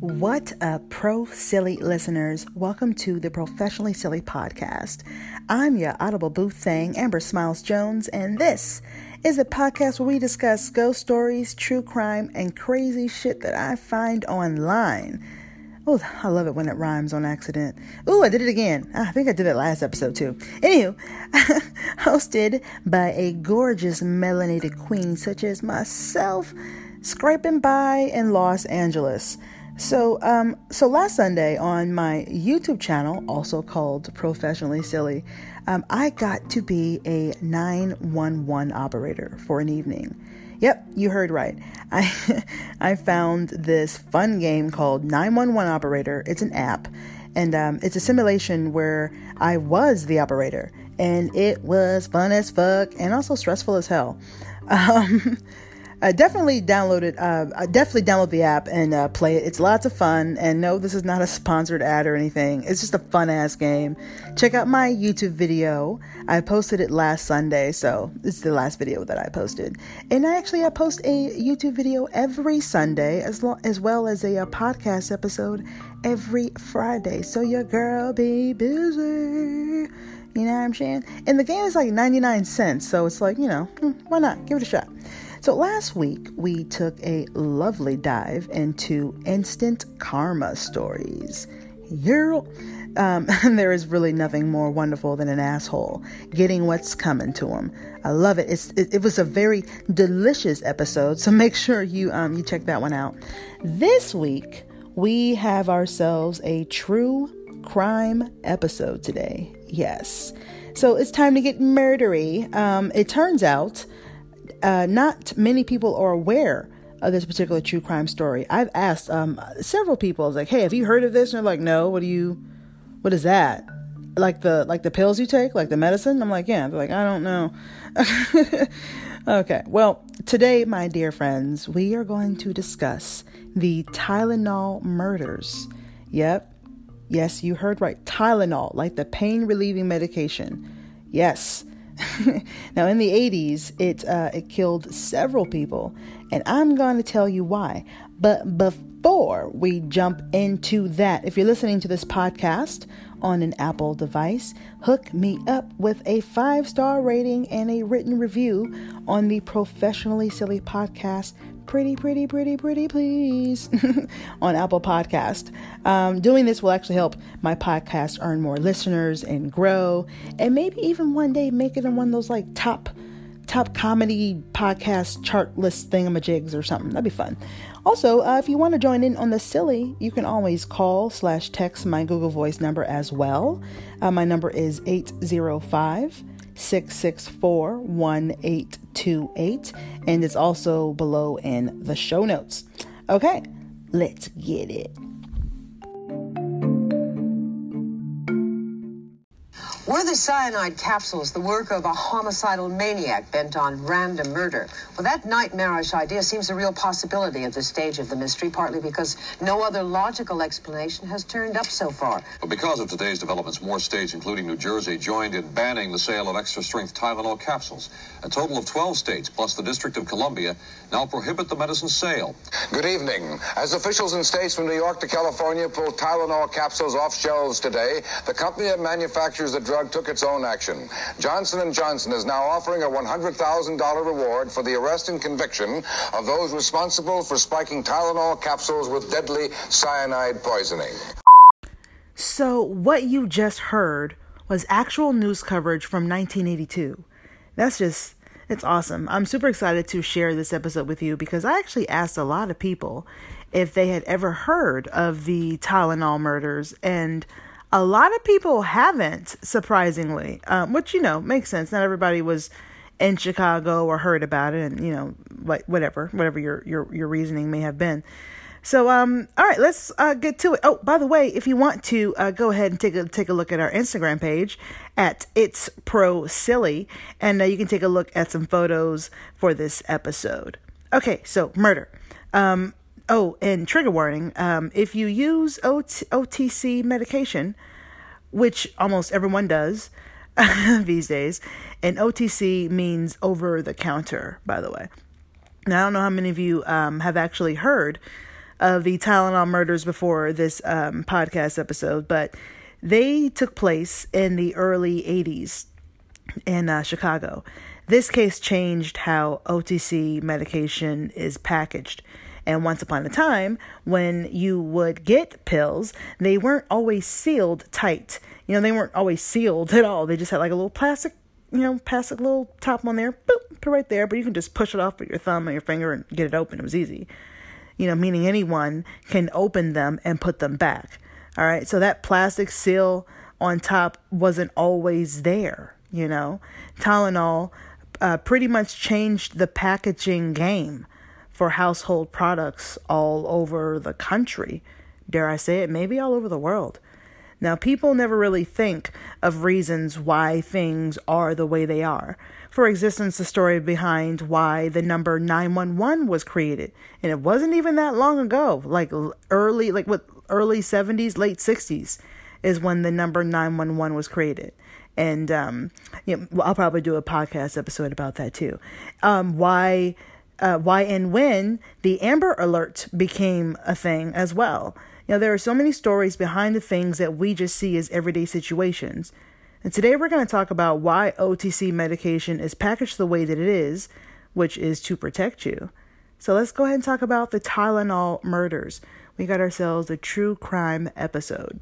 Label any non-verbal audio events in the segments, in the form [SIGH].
What up, pro silly listeners? Welcome to the Professionally Silly Podcast. I'm your audible booth thing, Amber Smiles Jones, and this is a podcast where we discuss ghost stories, true crime, and crazy shit that I find online. Oh, I love it when it rhymes on accident. Oh, I did it again. Ah, I think I did it last episode too. Anywho, [LAUGHS] hosted by a gorgeous melanated queen such as myself, scraping by in Los Angeles. So, um, so last Sunday on my YouTube channel, also called Professionally Silly, um, I got to be a 911 operator for an evening. Yep, you heard right. [LAUGHS] I I found this fun game called 911 Operator. It's an app, and um, it's a simulation where I was the operator, and it was fun as fuck and also stressful as hell. [LAUGHS] Um, uh, definitely download it. Uh, definitely download the app and uh, play it. It's lots of fun. And no, this is not a sponsored ad or anything. It's just a fun ass game. Check out my YouTube video. I posted it last Sunday, so it's the last video that I posted. And I actually I post a YouTube video every Sunday, as lo- as well as a, a podcast episode every Friday. So your girl be busy. You know what I'm saying? And the game is like 99 cents, so it's like, you know, hmm, why not? Give it a shot. So, last week we took a lovely dive into instant karma stories. Yeah. Um, [LAUGHS] there is really nothing more wonderful than an asshole getting what's coming to him. I love it. It's, it, it was a very delicious episode, so [LAUGHS] make sure you um, you check that one out. This week we have ourselves a true crime episode today. Yes. So it's time to get murdery. Um, it turns out uh, not many people are aware of this particular true crime story. I've asked um, several people, I was like, "Hey, have you heard of this?" And they're like, "No. What do you? What is that? Like the like the pills you take, like the medicine?" I'm like, "Yeah." They're like, "I don't know." [LAUGHS] okay. Well, today, my dear friends, we are going to discuss the Tylenol murders. Yep. Yes, you heard right. Tylenol, like the pain relieving medication. Yes. [LAUGHS] now, in the 80s, it, uh, it killed several people, and I'm going to tell you why. But before we jump into that, if you're listening to this podcast on an Apple device, hook me up with a five star rating and a written review on the Professionally Silly Podcast pretty, pretty, pretty, pretty, please, [LAUGHS] on Apple Podcast. Um, doing this will actually help my podcast earn more listeners and grow, and maybe even one day make it in one of those like top top comedy podcast chart list thingamajigs or something. That'd be fun. Also, uh, if you want to join in on the silly, you can always call slash text my Google Voice number as well. Uh, my number is 805 664 1828, and it's also below in the show notes. Okay, let's get it. Were the cyanide capsules the work of a homicidal maniac bent on random murder? Well, that nightmarish idea seems a real possibility at this stage of the mystery, partly because no other logical explanation has turned up so far. But because of today's developments, more states, including New Jersey, joined in banning the sale of extra strength Tylenol capsules. A total of 12 states, plus the District of Columbia, now prohibit the medicine's sale. Good evening. As officials in states from New York to California pulled Tylenol capsules off shelves today, the company that manufactures the drug drug took its own action. Johnson & Johnson is now offering a $100,000 reward for the arrest and conviction of those responsible for spiking Tylenol capsules with deadly cyanide poisoning. So, what you just heard was actual news coverage from 1982. That's just, it's awesome. I'm super excited to share this episode with you because I actually asked a lot of people if they had ever heard of the Tylenol murders and a lot of people haven't, surprisingly, um, which, you know, makes sense. Not everybody was in Chicago or heard about it, and, you know, like whatever, whatever your, your, your reasoning may have been. So, um, all right, let's uh, get to it. Oh, by the way, if you want to uh, go ahead and take a take a look at our Instagram page at It's Pro Silly, and uh, you can take a look at some photos for this episode. Okay, so murder. Um, Oh, and trigger warning um, if you use OT- OTC medication, which almost everyone does [LAUGHS] these days, and OTC means over the counter, by the way. Now, I don't know how many of you um, have actually heard of the Tylenol murders before this um, podcast episode, but they took place in the early 80s in uh, Chicago. This case changed how OTC medication is packaged. And once upon a time, when you would get pills, they weren't always sealed tight. You know, they weren't always sealed [LAUGHS] at all. They just had like a little plastic, you know, plastic little top on there, boop, put right there. But you can just push it off with your thumb or your finger and get it open. It was easy. You know, meaning anyone can open them and put them back. All right. So that plastic seal on top wasn't always there. You know, Tylenol uh, pretty much changed the packaging game for household products all over the country. Dare I say it, maybe all over the world. Now, people never really think of reasons why things are the way they are. For existence, the story behind why the number 911 was created. And it wasn't even that long ago, like early, like what, early 70s, late 60s is when the number 911 was created. And um, you know, I'll probably do a podcast episode about that too. Um, why uh, why and when the Amber Alert became a thing as well. You know, there are so many stories behind the things that we just see as everyday situations. And today we're going to talk about why OTC medication is packaged the way that it is, which is to protect you. So let's go ahead and talk about the Tylenol murders. We got ourselves a true crime episode.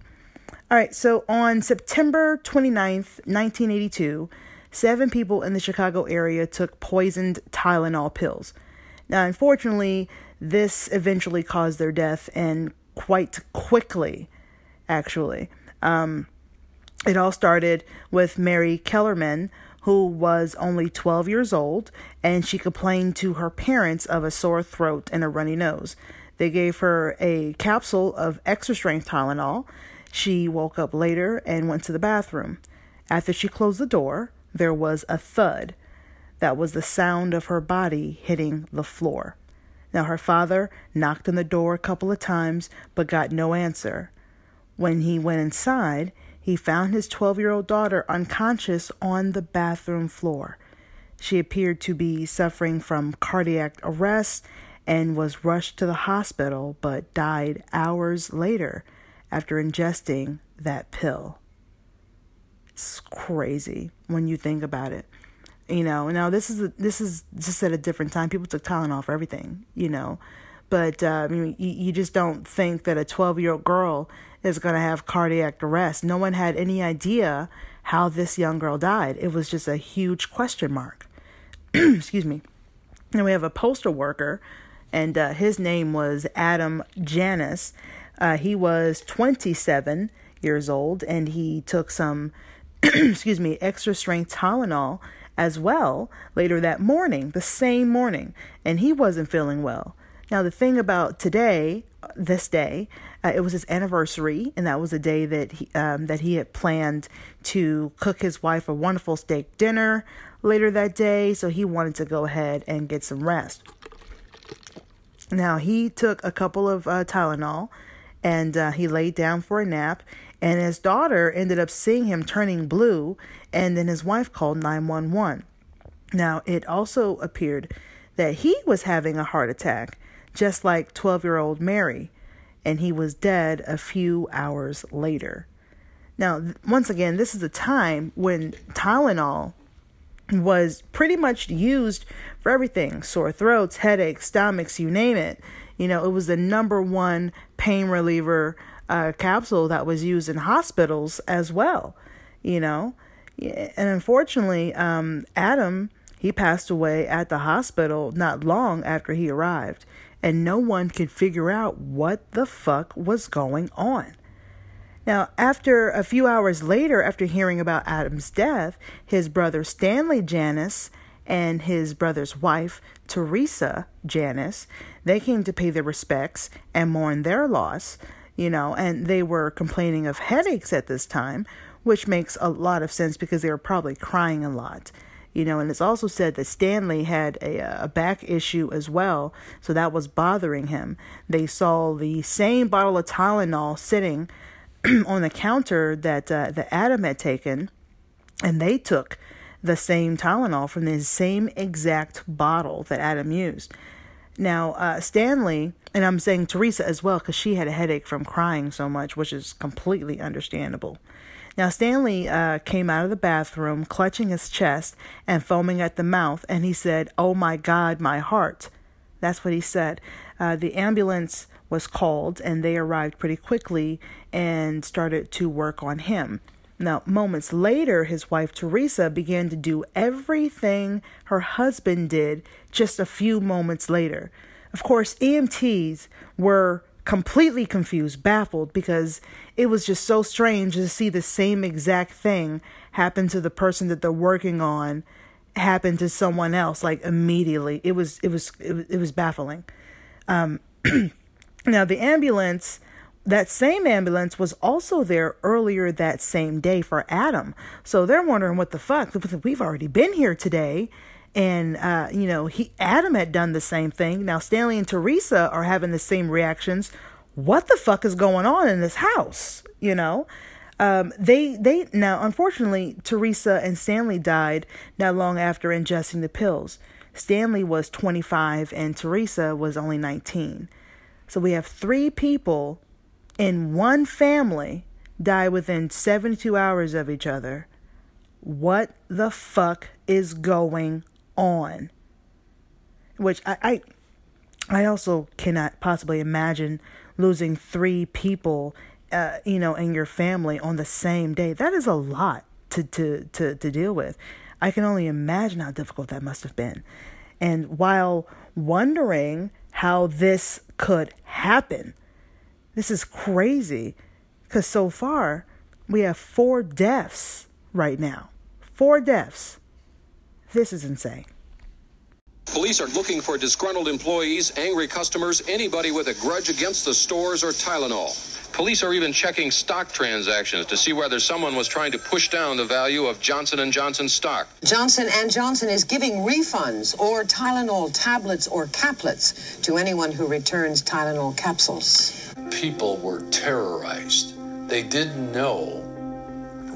All right, so on September 29th, 1982, seven people in the Chicago area took poisoned Tylenol pills. Now, unfortunately, this eventually caused their death and quite quickly, actually. Um, it all started with Mary Kellerman, who was only 12 years old, and she complained to her parents of a sore throat and a runny nose. They gave her a capsule of extra strength Tylenol. She woke up later and went to the bathroom. After she closed the door, there was a thud. That was the sound of her body hitting the floor. Now, her father knocked on the door a couple of times but got no answer. When he went inside, he found his 12 year old daughter unconscious on the bathroom floor. She appeared to be suffering from cardiac arrest and was rushed to the hospital but died hours later after ingesting that pill. It's crazy when you think about it. You know, now this is a, this is just at a different time. People took Tylenol for everything, you know, but uh, you, you just don't think that a 12 year old girl is going to have cardiac arrest. No one had any idea how this young girl died. It was just a huge question mark. [CLEARS THROAT] Excuse me. And we have a postal worker, and uh, his name was Adam Janus. Uh, he was 27 years old, and he took some, [CLEARS THROAT] excuse me, extra strength Tylenol as well later that morning, the same morning, and he wasn't feeling well. Now, the thing about today, this day, uh, it was his anniversary, and that was a day that he um, that he had planned to cook his wife a wonderful steak dinner later that day. So he wanted to go ahead and get some rest. Now he took a couple of uh, Tylenol, and uh, he laid down for a nap. And his daughter ended up seeing him turning blue, and then his wife called 911. Now, it also appeared that he was having a heart attack, just like 12 year old Mary, and he was dead a few hours later. Now, once again, this is a time when Tylenol was pretty much used for everything sore throats, headaches, stomachs, you name it. You know, it was the number one pain reliever uh, capsule that was used in hospitals as well, you know. And unfortunately, um, Adam, he passed away at the hospital not long after he arrived, and no one could figure out what the fuck was going on. Now, after a few hours later, after hearing about Adam's death, his brother Stanley Janus and his brother's wife, Teresa Janus, they came to pay their respects and mourn their loss you know, and they were complaining of headaches at this time, which makes a lot of sense because they were probably crying a lot. You know, and it's also said that Stanley had a, a back issue as well, so that was bothering him. They saw the same bottle of Tylenol sitting [CLEARS THROAT] on the counter that uh, that Adam had taken, and they took the same Tylenol from the same exact bottle that Adam used. Now, uh, Stanley, and I'm saying Teresa as well, because she had a headache from crying so much, which is completely understandable. Now, Stanley uh, came out of the bathroom, clutching his chest and foaming at the mouth, and he said, Oh my God, my heart. That's what he said. Uh, the ambulance was called, and they arrived pretty quickly and started to work on him. Now, moments later, his wife Teresa began to do everything her husband did just a few moments later. Of course, EMTs were completely confused, baffled, because it was just so strange to see the same exact thing happen to the person that they're working on happen to someone else like immediately. It was it was it was, it was baffling. Um, [CLEARS THROAT] now the ambulance that same ambulance was also there earlier that same day for Adam. So they're wondering what the fuck. We've already been here today. And, uh, you know, he Adam had done the same thing. Now Stanley and Teresa are having the same reactions. What the fuck is going on in this house? You know? Um, they they now unfortunately Teresa and Stanley died not long after ingesting the pills. Stanley was 25 and Teresa was only 19. So we have three people in one family die within 72 hours of each other. What the fuck is going on? Which I, I, I also cannot possibly imagine losing three people, uh, you know, in your family on the same day. That is a lot to, to, to, to deal with. I can only imagine how difficult that must have been. And while wondering how this could happen, this is crazy because so far we have four deaths right now. Four deaths. This is insane. Police are looking for disgruntled employees, angry customers, anybody with a grudge against the stores or Tylenol. Police are even checking stock transactions to see whether someone was trying to push down the value of Johnson & Johnson stock. Johnson & Johnson is giving refunds or Tylenol tablets or caplets to anyone who returns Tylenol capsules. People were terrorized. They didn't know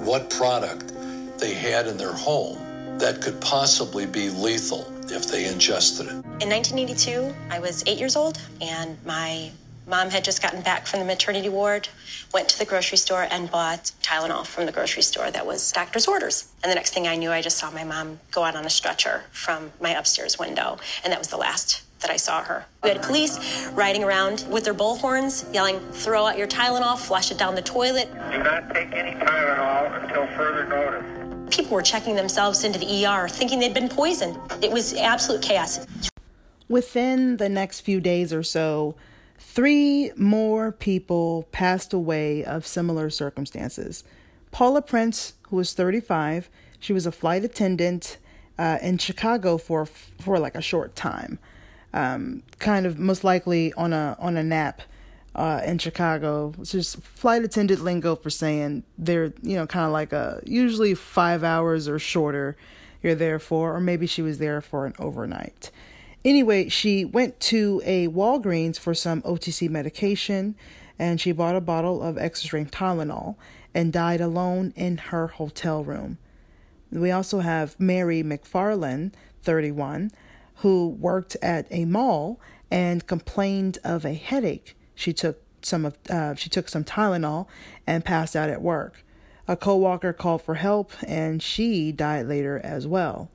what product they had in their home that could possibly be lethal if they ingested it. In 1982, I was eight years old, and my Mom had just gotten back from the maternity ward, went to the grocery store and bought Tylenol from the grocery store that was doctor's orders. And the next thing I knew, I just saw my mom go out on a stretcher from my upstairs window. And that was the last that I saw her. We had police riding around with their bullhorns, yelling, throw out your Tylenol, flush it down the toilet. Do not take any Tylenol until further notice. People were checking themselves into the ER thinking they'd been poisoned. It was absolute chaos. Within the next few days or so, Three more people passed away of similar circumstances. Paula Prince, who was 35, she was a flight attendant uh, in Chicago for for like a short time, um, kind of most likely on a on a nap uh, in Chicago. It's just flight attendant lingo for saying they're you know kind of like a usually five hours or shorter. You're there for, or maybe she was there for an overnight. Anyway, she went to a Walgreens for some OTC medication and she bought a bottle of extra strength Tylenol and died alone in her hotel room. We also have Mary McFarland, 31, who worked at a mall and complained of a headache. She took some of uh, she took some Tylenol and passed out at work. A co-worker called for help and she died later as well.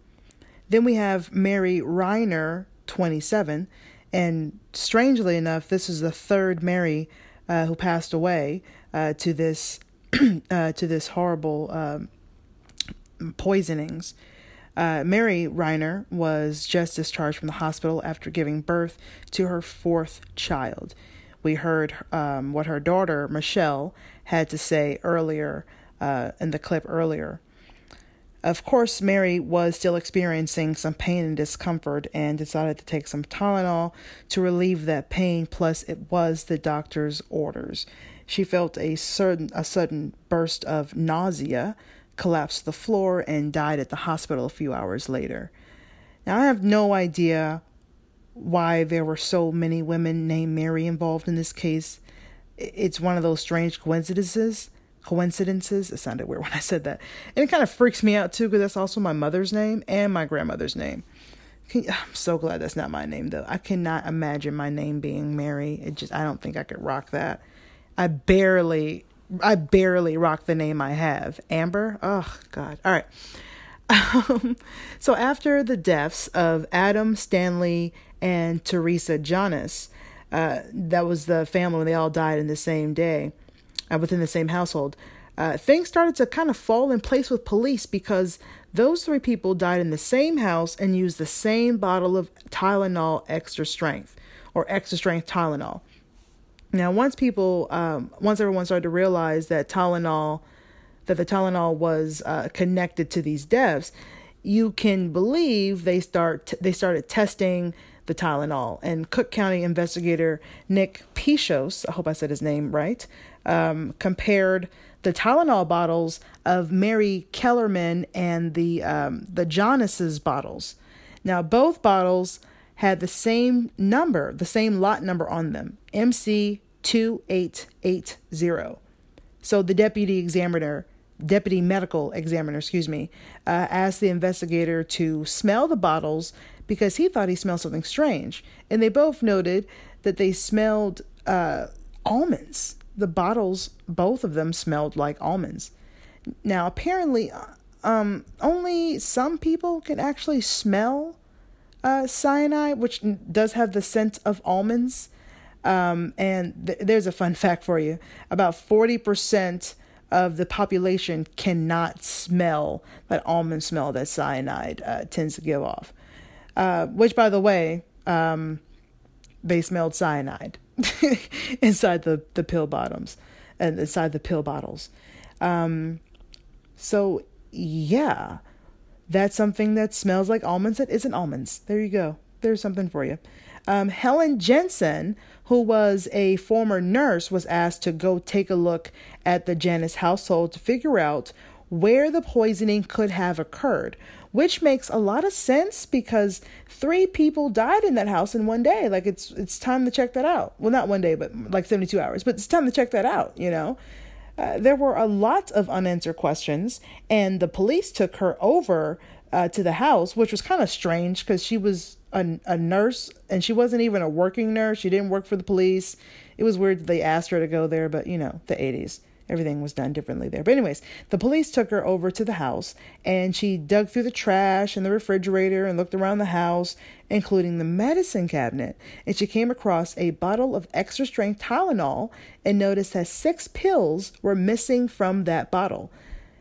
Then we have Mary Reiner, 27. And strangely enough, this is the third Mary uh, who passed away uh, to this [CLEARS THROAT] uh, to this horrible um, poisonings. Uh, Mary Reiner was just discharged from the hospital after giving birth to her fourth child. We heard um, what her daughter Michelle had to say earlier uh, in the clip earlier. Of course, Mary was still experiencing some pain and discomfort and decided to take some Tylenol to relieve that pain, plus, it was the doctor's orders. She felt a sudden, a sudden burst of nausea, collapsed to the floor, and died at the hospital a few hours later. Now, I have no idea why there were so many women named Mary involved in this case. It's one of those strange coincidences coincidences. It sounded weird when I said that. And it kind of freaks me out too because that's also my mother's name and my grandmother's name. I'm so glad that's not my name though. I cannot imagine my name being Mary. It just I don't think I could rock that. I barely I barely rock the name I have. Amber? Oh god. All right. [LAUGHS] Um, so after the deaths of Adam Stanley and Teresa Jonas, uh, that was the family when they all died in the same day, uh, within the same household. Uh, things started to kind of fall in place with police because those three people died in the same house and used the same bottle of Tylenol extra strength or extra strength Tylenol. Now, once people, um, once everyone started to realize that Tylenol, that the Tylenol was uh, connected to these deaths, you can believe they start they started testing the Tylenol. And Cook County investigator Nick Pishos, I hope I said his name right, um, compared the Tylenol bottles of Mary Kellerman and the um, the Jonas's bottles. Now both bottles had the same number, the same lot number on them, MC two eight eight zero. So the deputy examiner, deputy medical examiner, excuse me, uh, asked the investigator to smell the bottles because he thought he smelled something strange, and they both noted that they smelled uh, almonds the bottles, both of them smelled like almonds. Now, apparently, um, only some people can actually smell uh, cyanide, which does have the scent of almonds. Um, and th- there's a fun [LAUGHS] fact for you about 40% of the population cannot smell that almond smell that cyanide uh, tends to give off. Uh, which, by the way, um, they smelled cyanide. [LAUGHS] inside the, the pill bottoms and inside the pill bottles. Um, so, yeah, that's something that smells like almonds that isn't almonds. There you go. There's something for you. Um, Helen Jensen, who was a former nurse, was asked to go take a look at the Janus household to figure out where the poisoning could have occurred, which makes a lot of sense because three people died in that house in one day. Like it's it's time to check that out. Well, not one day, but like 72 hours. But it's time to check that out, you know. Uh, there were a lot of unanswered questions, and the police took her over uh, to the house, which was kind of strange because she was a, a nurse and she wasn't even a working nurse. She didn't work for the police. It was weird they asked her to go there, but you know, the 80s everything was done differently there. But, anyways, the police took her over to the house and she dug through the trash and the refrigerator and looked around the house, including the medicine cabinet. And she came across a bottle of extra strength Tylenol and noticed that six pills were missing from that bottle.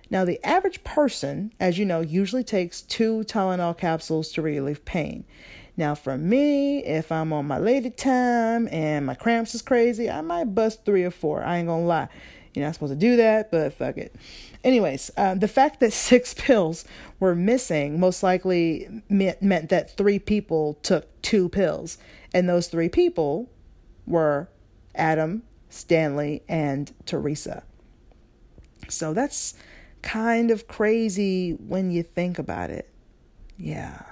Now, the average person, as you know, usually takes two Tylenol capsules to relieve pain. Now, for me, if I'm on my lady time and my cramps is crazy, I might bust three or four. I ain't gonna lie. You're not supposed to do that, but fuck it. Anyways, uh, the fact that six [LAUGHS] pills were missing most likely meant, meant that three people took two pills, and those three people were Adam, Stanley, and Teresa. So that's kind of crazy when you think about it. Yeah.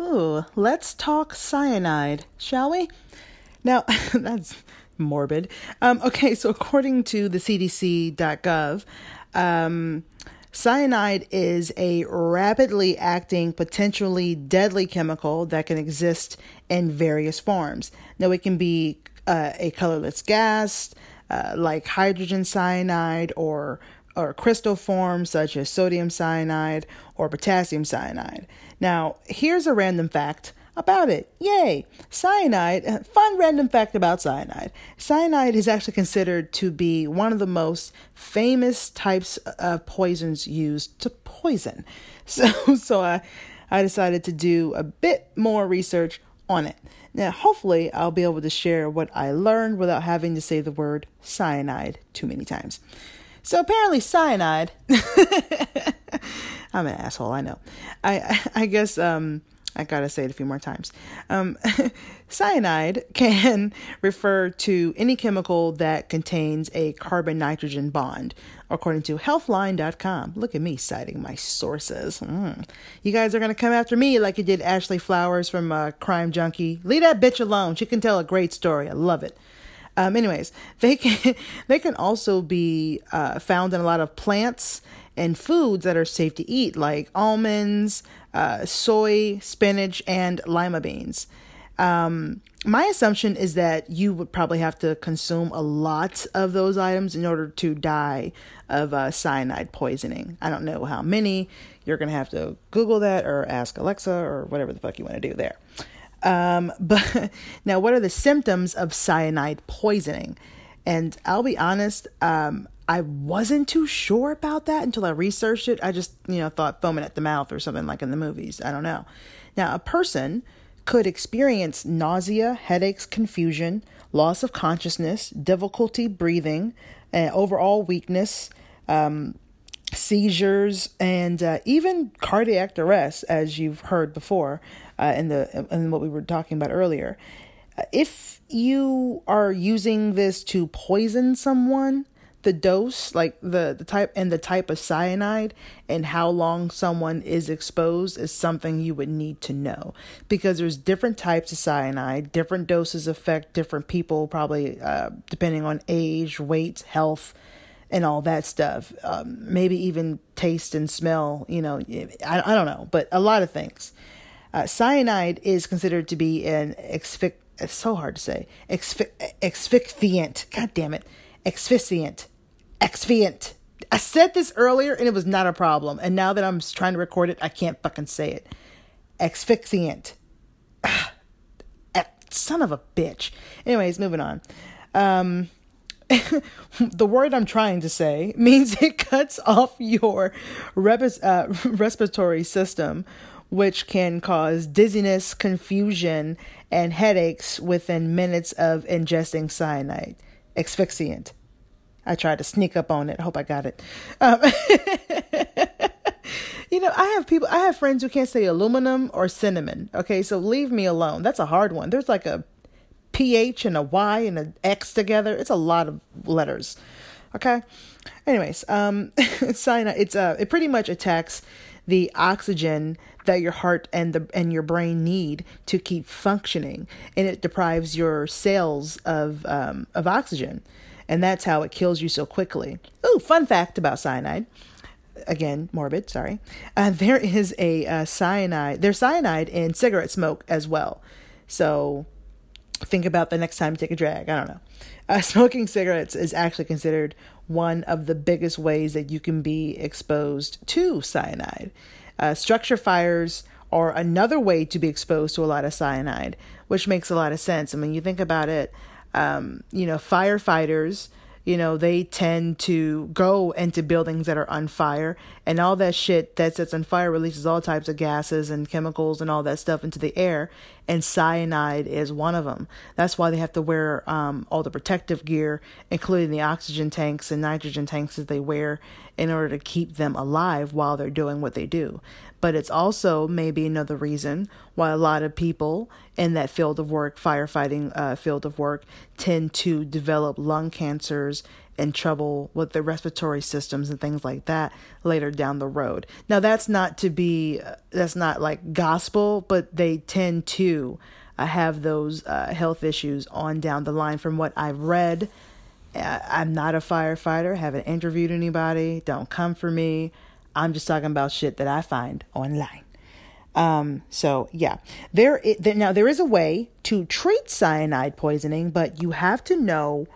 Ooh, let's talk cyanide, shall we? Now, [LAUGHS] that's morbid. Um, okay, so according to the CDC.gov, um, cyanide is a rapidly acting, potentially deadly chemical that can exist in various forms. Now, it can be uh, a colorless gas, uh, like hydrogen cyanide, or or crystal forms such as sodium cyanide or potassium cyanide. Now, here's a random fact about it. Yay! Cyanide, uh, fun random fact about cyanide. Cyanide is actually considered to be one of the most famous types of poisons used to poison. [LAUGHS] So, so I, I decided to do a bit more research on it. Now, hopefully, I'll be able to share what I learned without having to say the word cyanide too many times. So apparently, cyanide. [LAUGHS] I'm an asshole. I know. I I guess um, I gotta say it a few more times. Um, [LAUGHS] cyanide can [LAUGHS] refer to any chemical that contains a carbon nitrogen bond, according to healthline.com. Look at me citing my sources. Mm. You guys are gonna come after me like you did Ashley Flowers from uh, Crime Junkie. Leave that bitch alone. She can tell a great story. I love it. Um, anyways, they can [LAUGHS] they can also be uh, found in a lot of plants and foods that are safe to eat, like almonds, uh, soy, spinach, and lima beans. Um, my assumption is that you would probably have to consume a lot of those items in order to die of uh, cyanide poisoning. I don't know how many. You're going to have to Google that or ask Alexa or whatever the fuck you want to do there. Um, [LAUGHS] but now, what are the symptoms of cyanide poisoning? And I'll be honest, um, I wasn't too sure about that until I researched it. I just, you know, thought foaming at the mouth or something like in the movies. I don't know. Now, a person could experience nausea, headaches, confusion, loss of consciousness, difficulty breathing, uh, overall weakness, um, seizures, and uh, even cardiac arrest, as you've heard before uh, in the in what we were talking about earlier. If you are using this to poison someone, the dose, like the, the type and the type of cyanide and how long someone is exposed is something you would need to know because there's different types of cyanide, different doses affect different people, probably uh, depending on age, weight, health, and all that stuff. Um, maybe even taste and smell, you know, I, I don't know, but a lot of things. Uh, cyanide is considered to be an exfic. It's so hard to say. Asphyxiant. God damn it asphyxiant, exfoliant. I said this earlier and it was not a problem. And now that I'm trying to record it, I can't fucking say it. Asphyxiant. Son of a bitch. Anyways, moving on. Um, [LAUGHS] the word I'm trying to say [LAUGHS] means it cuts off your uh, [LAUGHS] respiratory system, which can cause dizziness, confusion, and headaches within minutes of ingesting cyanide. Asphyxiant. I tried to sneak up on it. I hope I got it. Um, [LAUGHS] you know, I have people, I have friends who can't say aluminum or cinnamon. Okay, so leave me alone. That's a hard one. There's like a PH and a Y and an X together. It's a lot of letters. Okay. Anyways, um, [LAUGHS] cyanide. It's uh, it pretty much attacks the oxygen that your heart and the and your brain need to keep functioning, and it deprives your cells of um, of oxygen and that's how it kills you so quickly. Ooh, fun fact about cyanide. Again, morbid, sorry. Uh, [LAUGHS] there is a uh, cyanide, there's cyanide in cigarette smoke as well. So think about the next time you take a drag. I don't know. Uh, [LAUGHS] smoking cigarettes is actually considered one of the biggest ways that you can be exposed to cyanide. Uh, structure fires are another way to be exposed to a lot of cyanide, which makes a lot of sense. I mean, you think about it, um, you know, firefighters, you know, they tend to go into buildings that are on fire and all that shit that sets on fire releases all types of gases and chemicals and all that stuff into the air. And cyanide is one of them. That's why they have to wear um, all the protective gear, including the oxygen tanks and nitrogen tanks that they wear in order to keep them alive while they're doing what they do but it's also maybe another reason why a lot of people in that field of work, firefighting uh, field of work, tend to develop lung cancers and trouble with their respiratory systems and things like that later down the road. Now, that's not to be, that's not like gospel, but they tend to uh, have those uh, health issues on down the line from what I've read. Uh, I'm not a firefighter, haven't interviewed anybody, don't come for me. I'm just talking about shit that I find online. Um, so yeah, there, there now there is a way to treat cyanide poisoning, but you have to know,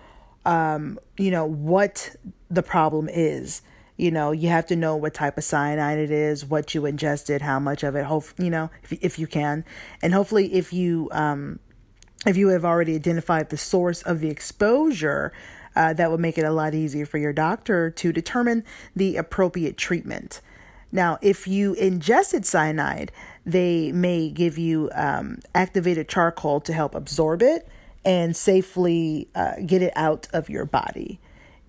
um, you know what the problem is. You know, you have to know what type of cyanide it is, what you ingested, how much of it. Hope you know if if you can, and hopefully if you um, if you have already identified the source of the exposure, uh, that would make it a lot easier for your doctor to determine the appropriate treatment. Now, if you ingested cyanide, they may give you um, activated charcoal to help absorb it and safely uh, get it out of your body.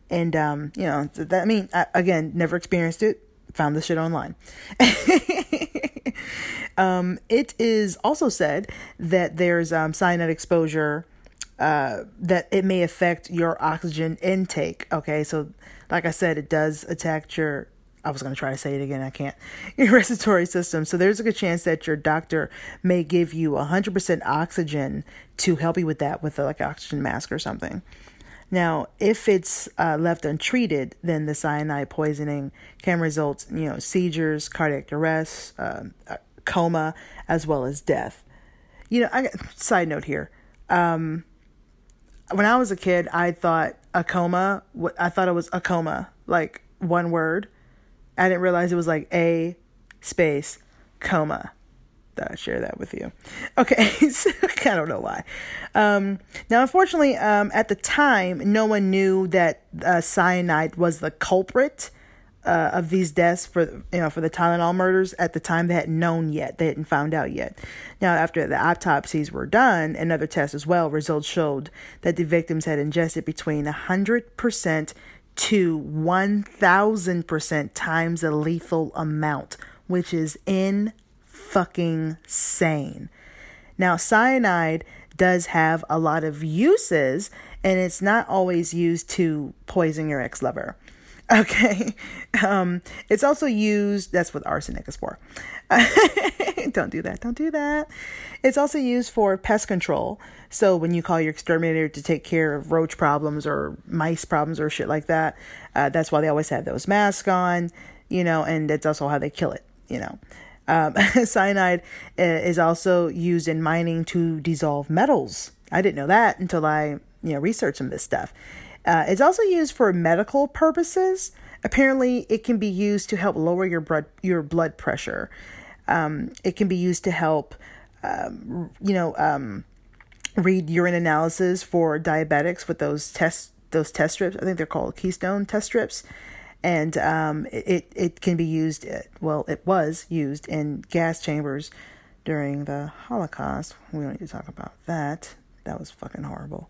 And, um, you know, that, I mean, I, again, never experienced it, found this shit online. [LAUGHS] um, it is also said that there's um, cyanide exposure uh, that it may affect your oxygen intake. Okay, so like I said, it does attack your. I was going to try to say it again. I can't. [LAUGHS] Your respiratory system. So there's a good chance that your doctor may give you 100% oxygen to help you with that, with a, like oxygen mask or something. Now, if it's uh, left untreated, then the cyanide poisoning can result, you know, seizures, cardiac arrest, uh, coma, as well as death. You know, I side note here. Um, when I was a kid, I thought a coma. I thought it was a coma, like one word. I didn't realize it was like a space coma thought I'd share that with you. Okay, [LAUGHS] so [LAUGHS] I don't know why. Um, now, unfortunately, um, at the time, no one knew that uh, cyanide was the culprit uh, of these deaths for you know for the Tylenol murders. At the time, they hadn't known yet; they hadn't found out yet. Now, after the autopsies were done and other tests as well, results showed that the victims had ingested between hundred percent to one thousand percent times the lethal amount, which is in fucking sane. Now, cyanide does have a lot of uses, and it's not always used to poison your ex lover. [LAUGHS] Okay. Um, it's also used, that's what arsenic is for. [LAUGHS] don't do that. Don't do that. It's also used for pest control. So when you call your exterminator to take care of roach problems or mice problems or shit like that, uh, that's why they always have those masks on, you know, and that's also how they kill it, you know. Um, [LAUGHS] cyanide uh, is also used in mining to dissolve metals. I didn't know that until I, you know, researched some of this stuff. Uh, it's also used for medical purposes. Apparently, it can be used to help lower your blood your blood pressure. Um, it can be used to help, um, you know, um, read urine analysis for diabetics with those test those test strips. I think they're called Keystone test strips and um, it it can be used. Uh, well, it was used in gas chambers during the Holocaust. We don't need to talk about that. That was fucking horrible.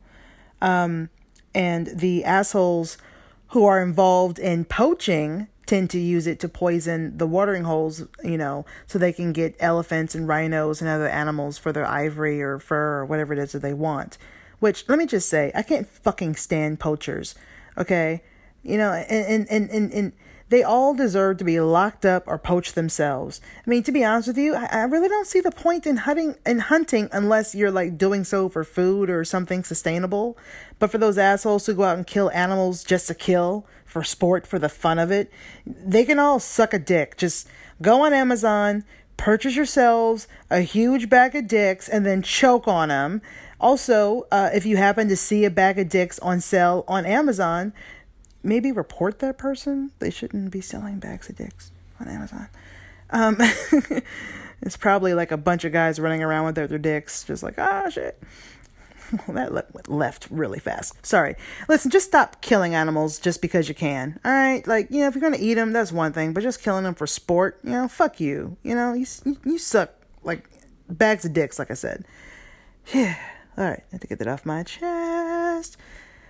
Um, and the assholes who are involved in poaching tend to use it to poison the watering holes, you know, so they can get elephants and rhinos and other animals for their ivory or fur or whatever it is that they want. Which, let me just say, I can't fucking stand poachers. Okay? You know, and, and, and, and, they all deserve to be locked up or poached themselves. I mean, to be honest with you, I, really don't see the point in hunting in hunting unless you're like doing so for food or something sustainable. But for those assholes who go out and kill animals just to kill, for sport, for the fun of it, they can all suck a dick. Just go on Amazon, purchase yourselves a huge bag of dicks, and then choke on them. Also, uh, if you happen to see a bag of dicks on sale on Amazon, maybe report that person. They shouldn't be selling bags of dicks on Amazon. Um, [LAUGHS] it's probably like a bunch of guys running around with their, their dicks, just like, ah, oh, shit. [LAUGHS] Well, that went left really fast. Sorry. Listen, just stop killing animals just because you can. All right, like you know, if you're gonna eat them, that's one thing. But just killing them for sport, you know, fuck you. You know, you you suck like bags of dicks, like I said. Yeah. [SIGHS] All right, I have to get that off my chest.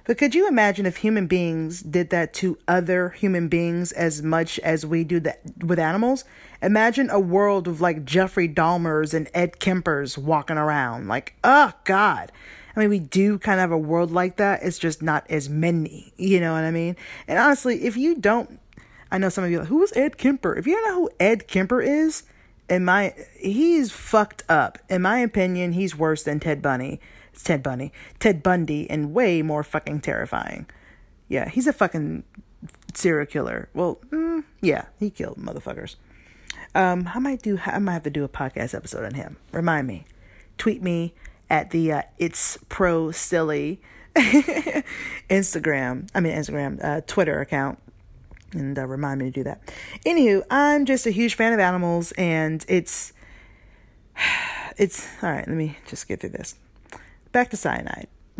But could you imagine if human beings did that to other human beings as much as we do that with animals? Imagine a world of like Jeffrey Dahmers and Ed Kempers walking around. Like, oh God. I mean, we do kind of have a world like that. It's just not as many. You know what I mean? And honestly, if you don't, I know some of you like, who is Ed Kemper? If you don't know who Ed Kemper is, in my, he's fucked up. In my opinion, he's worse than Ted Bundy. It's Ted Bundy. Ted Bundy and way more fucking terrifying. Yeah, he's a fucking serial killer. Well, mm, yeah, he killed motherfuckers. Um, I might do. I might have to do a podcast episode on him. Remind me. Tweet me at the uh, it's pro silly [LAUGHS] Instagram. I mean Instagram, uh, Twitter account, and uh, remind me to do that. Anywho, I'm just a huge fan of animals, and it's [SIGHS] it's all right. Let me just get through this back to cyanide. [LAUGHS]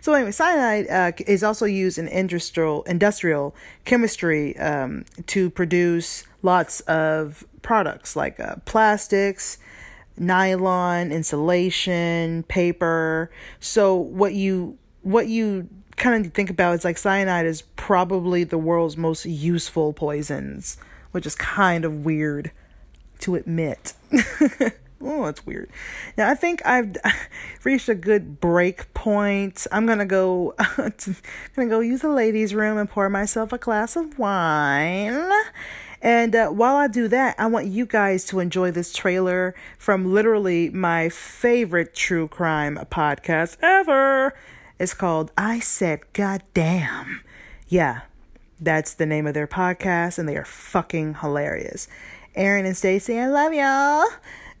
so anyway, cyanide uh, is also used in industrial industrial chemistry um, to produce lots of products like uh, plastics, nylon, insulation, paper. So what you what you kind of think about it's like cyanide is probably the world's most useful poisons, which is kind of weird to admit. [LAUGHS] Oh, that's weird. Now I think I've [LAUGHS] reached a good break point. I'm gonna go, [LAUGHS] gonna go use the ladies' room and pour myself a glass of wine. And uh, while I do that, I want you guys to enjoy this trailer from literally my favorite true crime podcast ever. It's called I Said Goddamn. Yeah, that's the name of their podcast, and they are fucking hilarious. Aaron and Stacy, I love y'all.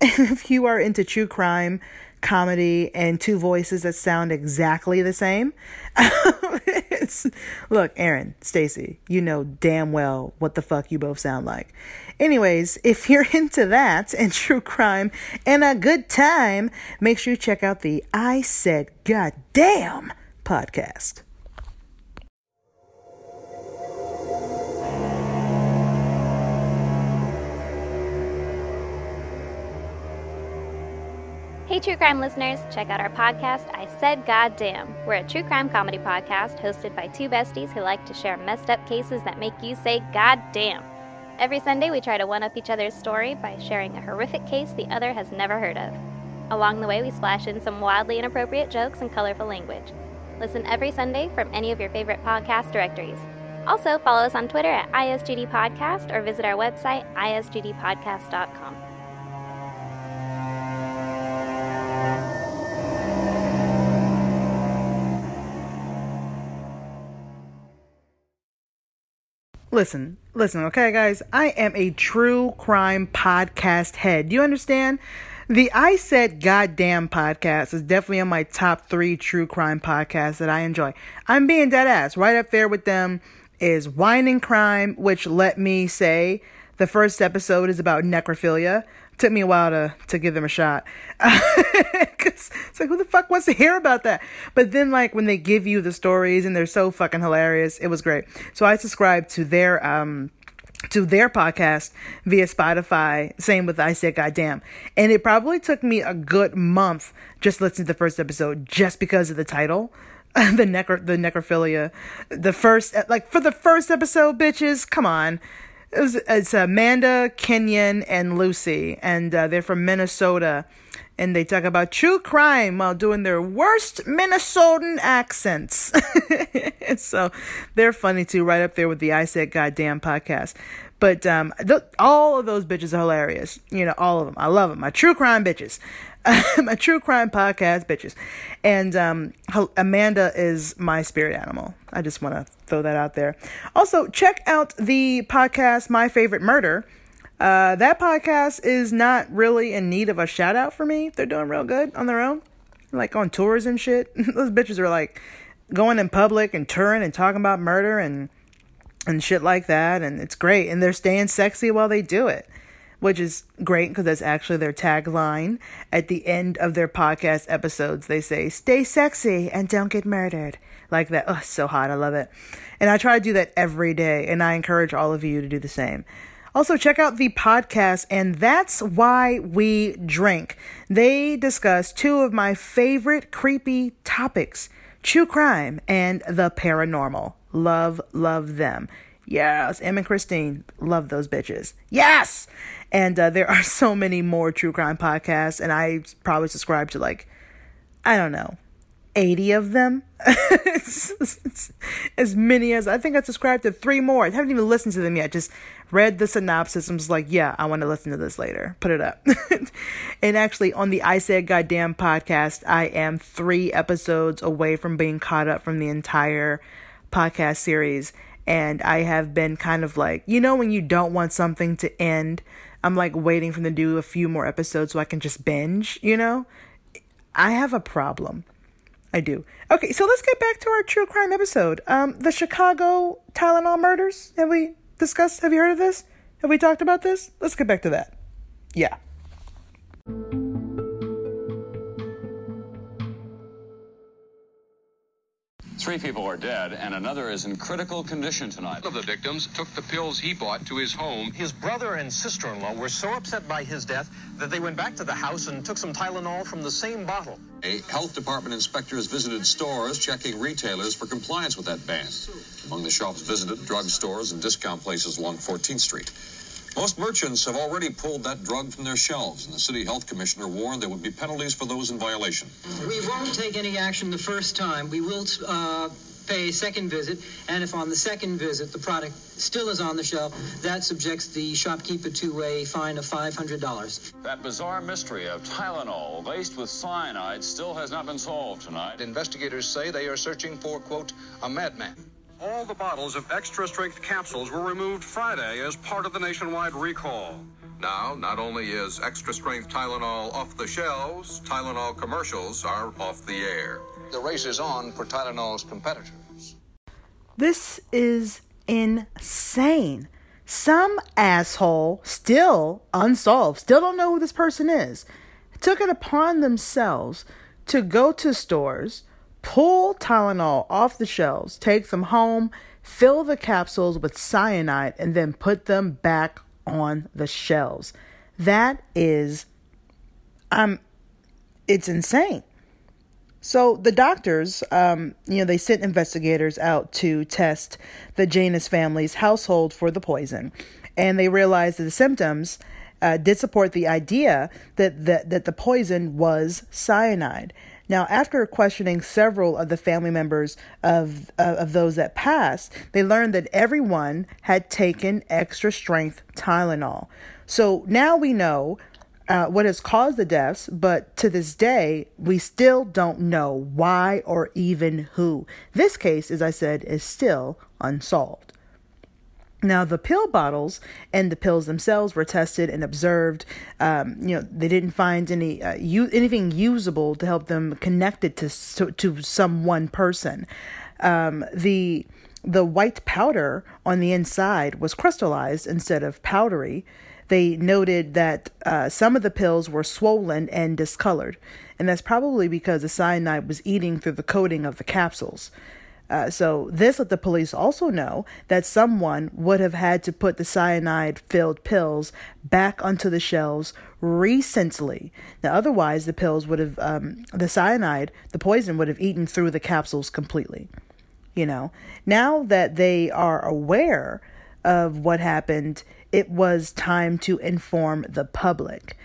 [LAUGHS] if you are into true crime, comedy, and two voices that sound exactly the same, [LAUGHS] look, Aaron, Stacy, you know damn well what the fuck you both sound like. Anyways, if you're [LAUGHS] into that and true crime and a good time, make sure you check out the I Said Goddamn podcast. Hey, true crime listeners, check out our podcast, I Said Goddamn. We're a true crime comedy podcast hosted by two besties who like to share messed up cases that make you say goddamn. Every Sunday, we try to one up each other's story by sharing a horrific case the other has never heard of. Along the way, we splash in some wildly inappropriate jokes and colorful language. Listen every Sunday from any of your favorite podcast directories. Also, follow us on Twitter at ISGD Podcast or visit our website, isgdpodcast.com. Listen, listen, okay, guys. I am a true crime podcast head. Do you understand? The I Said Goddamn podcast is definitely on my top three true crime podcasts that I enjoy. I'm being dead ass. Right up there with them is Wine and Crime, which let me say the first episode is about necrophilia. Took me a while to, to give them a shot. [LAUGHS] Cause it's like, who the fuck wants to hear about that? But then, like, when they give you the stories and they're so fucking hilarious, it was great. So I subscribed to their, um, to their podcast via Spotify. Same with I Said Goddamn. And it probably took me a good month just listening to the first episode just because of the title. [LAUGHS] the necro the necrophilia. The first like for the first episode, bitches, come on. It was, it's Amanda, Kenyon, and Lucy, and uh, they're from Minnesota. And they talk about true crime while doing their worst Minnesotan accents. [LAUGHS] so they're funny too, right up there with the I Said Goddamn podcast. But um, all of those bitches are hilarious. You know, all of them. I love them. My true crime bitches. [LAUGHS] my true crime podcast bitches. And um, Amanda is my spirit animal. I just want to throw that out there. Also, check out the podcast My Favorite Murder. Uh, that podcast is not really in need of a shout out for me. They're doing real good on their own, like on tours and shit. [LAUGHS] Those bitches are like going in public and touring and talking about murder and and shit like that, and it's great. And they're staying sexy while they do it which is great because that's actually their tagline. At the end of their podcast episodes, they say, Stay sexy and don't get murdered. Like that. Oh, so hot. I love it. And I try to do that every day, and I encourage all of you to do the same. Also, check out the podcast, and that's why we drink. They discuss two of my favorite creepy topics true crime and the paranormal. Love, love them. Yes, Em and Christine, love those bitches. Yes! And uh, there are [LAUGHS] so many more true crime podcasts, and I probably subscribe to like, I don't know, 80 of them. [LAUGHS] as many as I think I subscribed to three more. I haven't even listened to them yet. Just read the synopsis and was like, yeah, I want to listen to this later. Put it up. [LAUGHS] and actually, on the I Said Goddamn podcast, I am three episodes away from being caught up from the entire podcast series and I have been kind of like, you know, when you don't want something to end, I'm like waiting for them to do a few more episodes so I can just binge, you know? I have a problem. I do. Okay, so let's get back to our true crime episode. Um, the Chicago Tylenol murders. Have we discussed? Have you heard of this? Have we talked about this? Let's get back to that. Yeah. Three people are dead, and another is in critical condition tonight. One of the victims took the pills he bought to his home. His brother and sister in law were so upset by his death that they went back to the house and took some Tylenol from the same bottle. A health department inspectors visited stores checking retailers for compliance with that ban. Among the shops visited, drugstores and discount places along 14th Street. Most merchants have already pulled that drug from their shelves, and the city health commissioner warned there would be penalties for those in violation. We won't take any action the first time. We will uh, pay a second visit, and if on the second visit the product still is on the shelf, that subjects the shopkeeper to a fine of $500. That bizarre mystery of Tylenol laced with cyanide still has not been solved tonight. Investigators say they are searching for, quote, a madman. All the bottles of extra strength capsules were removed Friday as part of the nationwide recall. Now, not only is extra strength Tylenol off the shelves, Tylenol commercials are off the air. The race is on for Tylenol's competitors. This is insane. Some asshole, still unsolved, still don't know who this person is, took it upon themselves to go to stores, pull Tylenol off the shelves, take them home, fill the capsules with cyanide, and then put them back on the shelves. That is, um, it's insane. So the doctors, um, you know, they sent investigators out to test the Janus family's household for the poison, and they realized that the symptoms uh, did support the idea that, that that the poison was cyanide. Now, after questioning several of the family members of uh, of those that passed, they learned that everyone had taken extra strength Tylenol. So now we know uh, what has caused the deaths, but to this day, we still don't know why or even who. This case, as I said, is still unsolved. Now, the pill bottles and the pills themselves were tested and observed. Um, you know, they didn't find any uh, u- anything usable to help them connect it to to, to some one person. Um, the the white powder on the inside was crystallized instead of powdery. They noted that uh, some of the pills were swollen and discolored, and that's probably because the cyanide was eating through the coating of the capsules. Uh, so, this let the police also know that someone would have had to put the cyanide filled pills back onto the shelves recently. Now, otherwise, the pills would have, um, the cyanide, the poison would have eaten through the capsules completely. You know, now that they are aware of what happened, it was time to inform the public.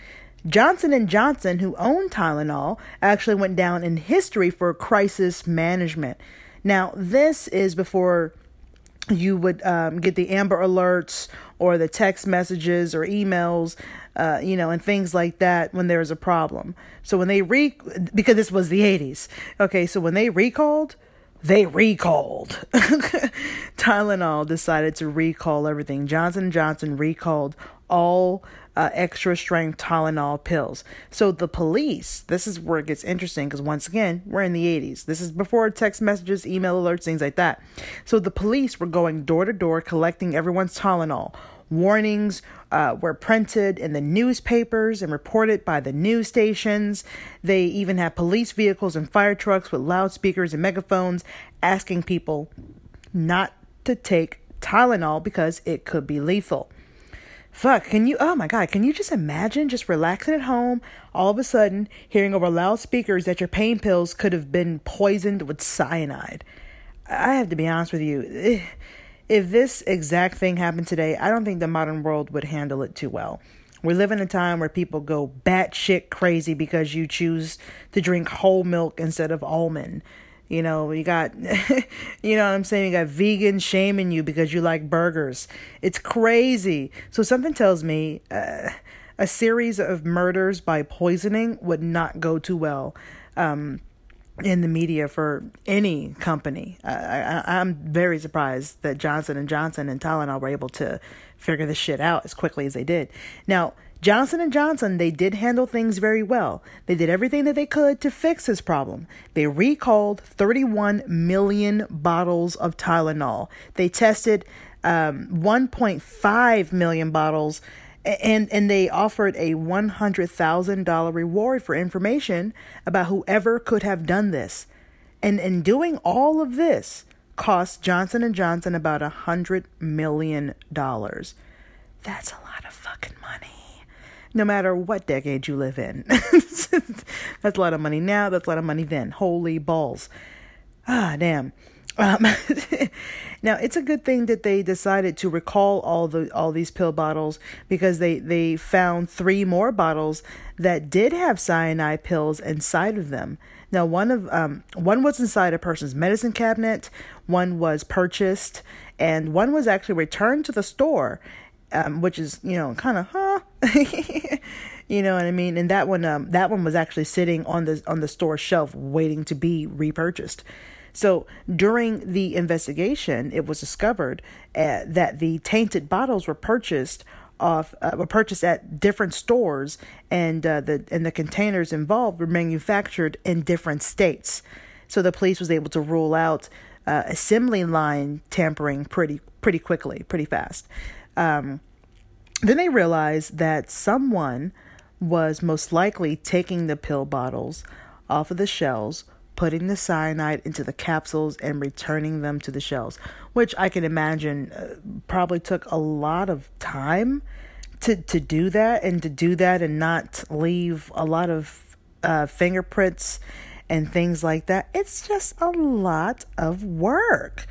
Johnson and Johnson, who owned Tylenol, actually went down in history for crisis management. Now, this is before you would um, get the Amber Alerts or the text messages or emails, uh, you know, and things like that when there's a problem. So when they re, because this was the 80s. Okay, so when they recalled, they recalled. [LAUGHS] Tylenol decided to recall everything. Johnson Johnson recalled all uh, extra strength Tylenol pills. So the police, this is where it gets interesting because once again, we're in the 80s. This is before text messages, email alerts, things like that. So the police were going door to door collecting everyone's Tylenol. Warnings uh, were printed in the newspapers and reported by the news stations. They even had police vehicles and fire trucks with loudspeakers and megaphones asking people not to take Tylenol because it could be lethal. Fuck, can you, oh my God, can you just imagine just relaxing at home, all of a sudden hearing over loudspeakers that your pain pills could have been poisoned with cyanide? I have to be honest with you. Eh, if this exact thing happened today, I don't think the modern world would handle it too well. We live in a time where people go batshit crazy because you choose to drink whole milk instead of almond. You know, you got, [LAUGHS] you know what I'm saying? You got vegans shaming you because you like burgers. It's crazy. So something tells me uh, a series of murders by poisoning would not go too well. Um, in the media for any company. Uh, I, am very surprised that Johnson and Johnson and Tylenol were able to figure this shit out as quickly as they did. Now, Johnson and Johnson, they did handle things very well. They did everything that they could to fix this problem. They recalled 31 million bottles of Tylenol. They tested um, 1.5 million bottles and and they offered a $100,000 reward for information about whoever could have done this. And in doing all of this cost Johnson and Johnson about a 100 million dollars. That's a lot of fucking money no matter what decade you live in. [LAUGHS] that's a lot of money now, that's a lot of money then. Holy balls. Ah, damn. Um, [LAUGHS] now it's a good thing that they decided to recall all the all these pill bottles because they they found three more bottles that did have cyanide pills inside of them. Now one of um one was inside a person's medicine cabinet, one was purchased, and one was actually returned to the store, um, which is you know kind of huh. [LAUGHS] you know what I mean? And that one um that one was actually sitting on the on the store shelf waiting to be repurchased. So during the investigation, it was discovered uh, that the tainted bottles were purchased off uh, were purchased at different stores, and uh, the and the containers involved were manufactured in different states. So the police was able to rule out uh, assembly line tampering pretty pretty quickly, pretty fast. Um, then they realized that someone was most likely taking the pill bottles off of the shelves putting the cyanide into the capsules and returning them to the shells, which I can imagine uh, probably took a lot of time to to do that and to do that and not leave a lot of uh, fingerprints and things like that. It's just a lot of work,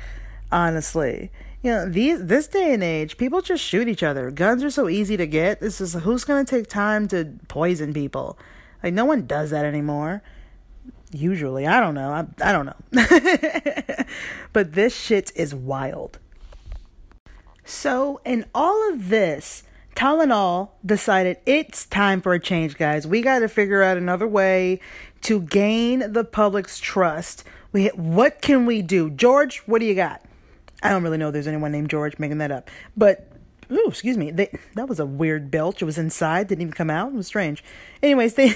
honestly. You know, these this day and age, people just shoot each other. Guns are so easy to get. This is who's gonna take time to poison people? Like no one does that anymore. Usually, I don't know. I, I don't know. [LAUGHS] but this shit is wild. So, in all of this, Tylenol decided it's time for a change, guys. We got to figure out another way to gain the public's trust. We what can we do? George, what do you got? I don't really know there's anyone named George making that up. But ooh, excuse me. They, that was a weird belch. It was inside, didn't even come out. It was strange. Anyways, [LAUGHS] they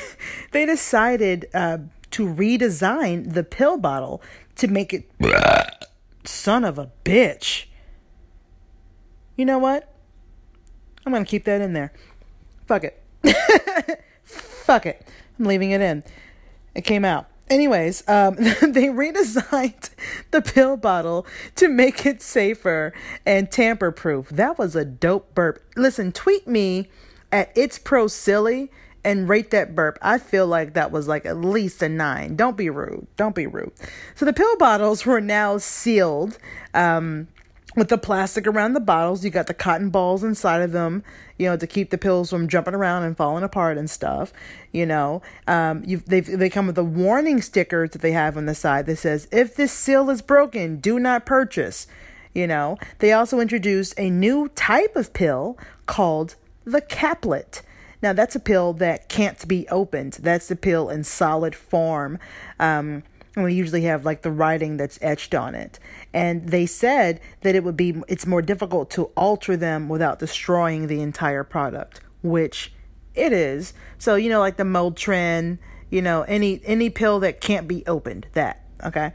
they decided uh, to redesign the pill bottle to make it son of a bitch. You know what? I'm going to keep that in there. Fuck it. [LAUGHS] Fuck it. I'm leaving it in. It came out. Anyways, um, [LAUGHS] they redesigned the pill bottle to make it safer and tamper proof. That was a dope burp. Listen, tweet me at It's Pro Silly and rate that burp. I feel like that was like at least a nine. Don't be rude. Don't be rude. So the pill bottles were now sealed um, with the plastic around the bottles. You got the cotton balls inside of them, you know, to keep the pills from jumping around and falling apart and stuff. You know, um, you they they come with the warning stickers that they have on the side that says, "If this seal is broken, do not purchase." You know, they also introduced a new type of pill called the caplet. Now, that's a pill that can't be opened. That's the pill in solid form. Um, and we usually have like the writing that's etched on it. And they said that it would be, it's more difficult to alter them without destroying the entire product, which it is. So, you know, like the Motrin, you know, any, any pill that can't be opened, that, okay?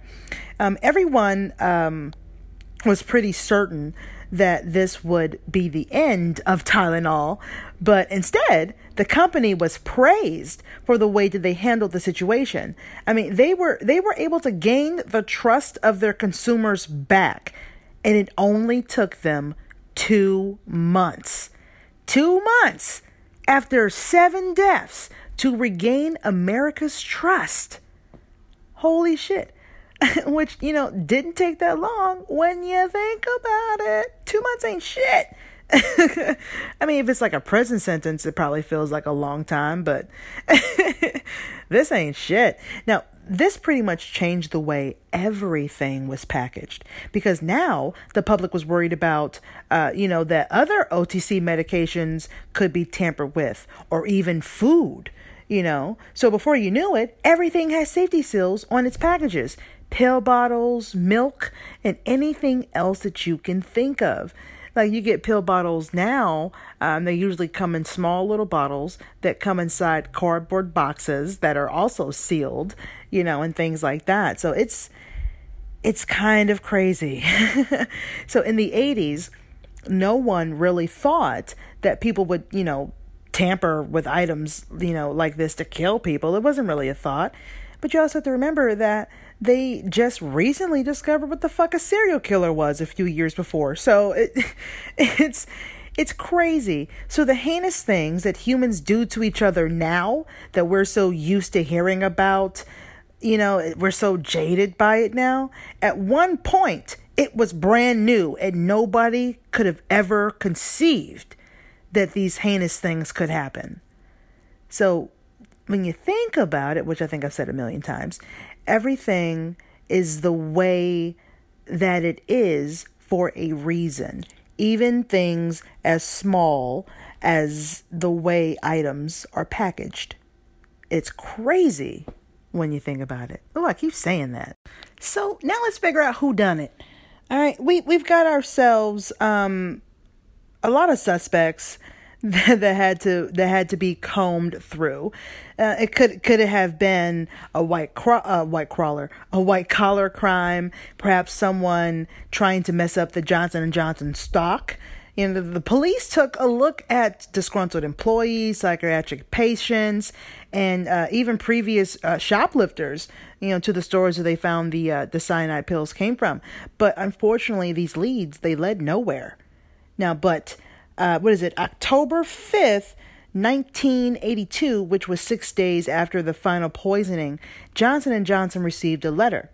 Um, everyone, um, was pretty certain that this would be the end of Tylenol, but instead, the company was praised for the way that they handled the situation. I mean, they were they were able to gain the trust of their consumers back, and it only took them 2 months. 2 months after 7 deaths to regain America's trust. Holy shit. [LAUGHS] which you know didn't take that long when you think about it. Two months ain't shit. [LAUGHS] I mean, if it's like a prison sentence, it probably feels like a long time, but [LAUGHS] this ain't shit. Now, this pretty much changed the way everything was packaged because now the public was worried about, uh, you know, that other OTC medications could be tampered with or even food, you know. So before you knew it, everything has safety seals on its packages pill bottles, milk, and anything else that you can think of. Like you get pill bottles now, um, they usually come in small little bottles that come inside cardboard boxes that are also sealed, you know, and things like that. So it's it's kind of crazy. [LAUGHS] so in the 80s, no one really thought that people would, you know, tamper with items, you know, like this to kill people. It wasn't really a thought. But you also have to remember that they just recently discovered what the fuck a serial killer was a few years before. So it, [LAUGHS] it's it's crazy. So the heinous things that humans do to each other now that we're so used to hearing about you know, we're so jaded by it now. At one point, it was brand new, and nobody could have ever conceived that these heinous things could happen. So, when you think about it, which I think I've said a million times, everything is the way that it is for a reason. Even things as small as the way items are packaged. It's crazy when you think about it. Oh, I keep saying that. So now let's figure out who done it. All right, we we've got ourselves um a lot of suspects [LAUGHS] that, had to that had to be combed through. Uh, it could could have been a white cro- uh, white crawler, a white collar crime, perhaps someone trying to mess up the Johnson and Johnson stock. You know, the, the police took a look at disgruntled employees, psychiatric patients, and uh, even previous uh, shoplifters. You know, to the stores where they found the uh, the cyanide pills came from. But unfortunately, these leads they led nowhere. Now, but uh, what is it? October fifth. 1982, which was 6 days after the final poisoning, Johnson and Johnson received a letter.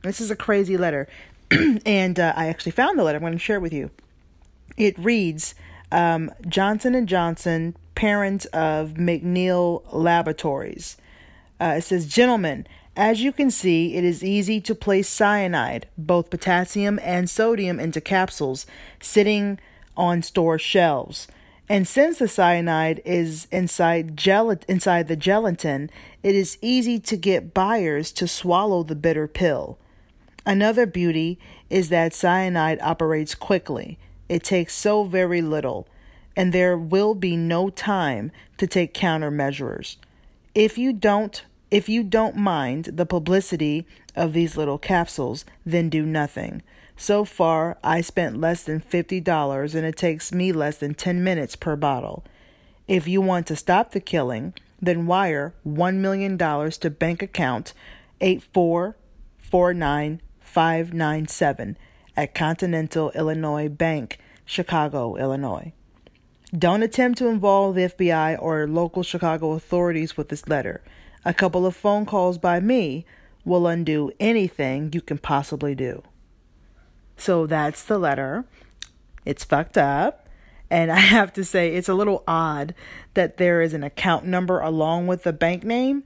This is a crazy letter, [CLEARS THROAT] and uh, I actually found the letter. I'm going to share it with you it reads um, Johnson and Johnson, parent of McNeil Laboratories. Uh, it says, gentlemen, as you can see, it is easy to place cyanide, both potassium and sodium, into capsules sitting on store shelves. And since the cyanide is inside gel- inside the gelatin, it is easy to get buyers to swallow the bitter pill. Another beauty is that cyanide operates quickly. It takes so very little, and there will be no time to take countermeasures. If you don't if you don't mind the publicity of these little capsules, then do nothing. So far, I spent less than $50 and it takes me less than 10 minutes per bottle. If you want to stop the killing, then wire $1 million to bank account 8449597 at Continental Illinois Bank, Chicago, Illinois. Don't attempt to involve the FBI or local Chicago authorities with this letter. A couple of phone calls by me will undo anything you can possibly do. So that's the letter. It's fucked up. And I have to say, it's a little odd that there is an account number along with the bank name.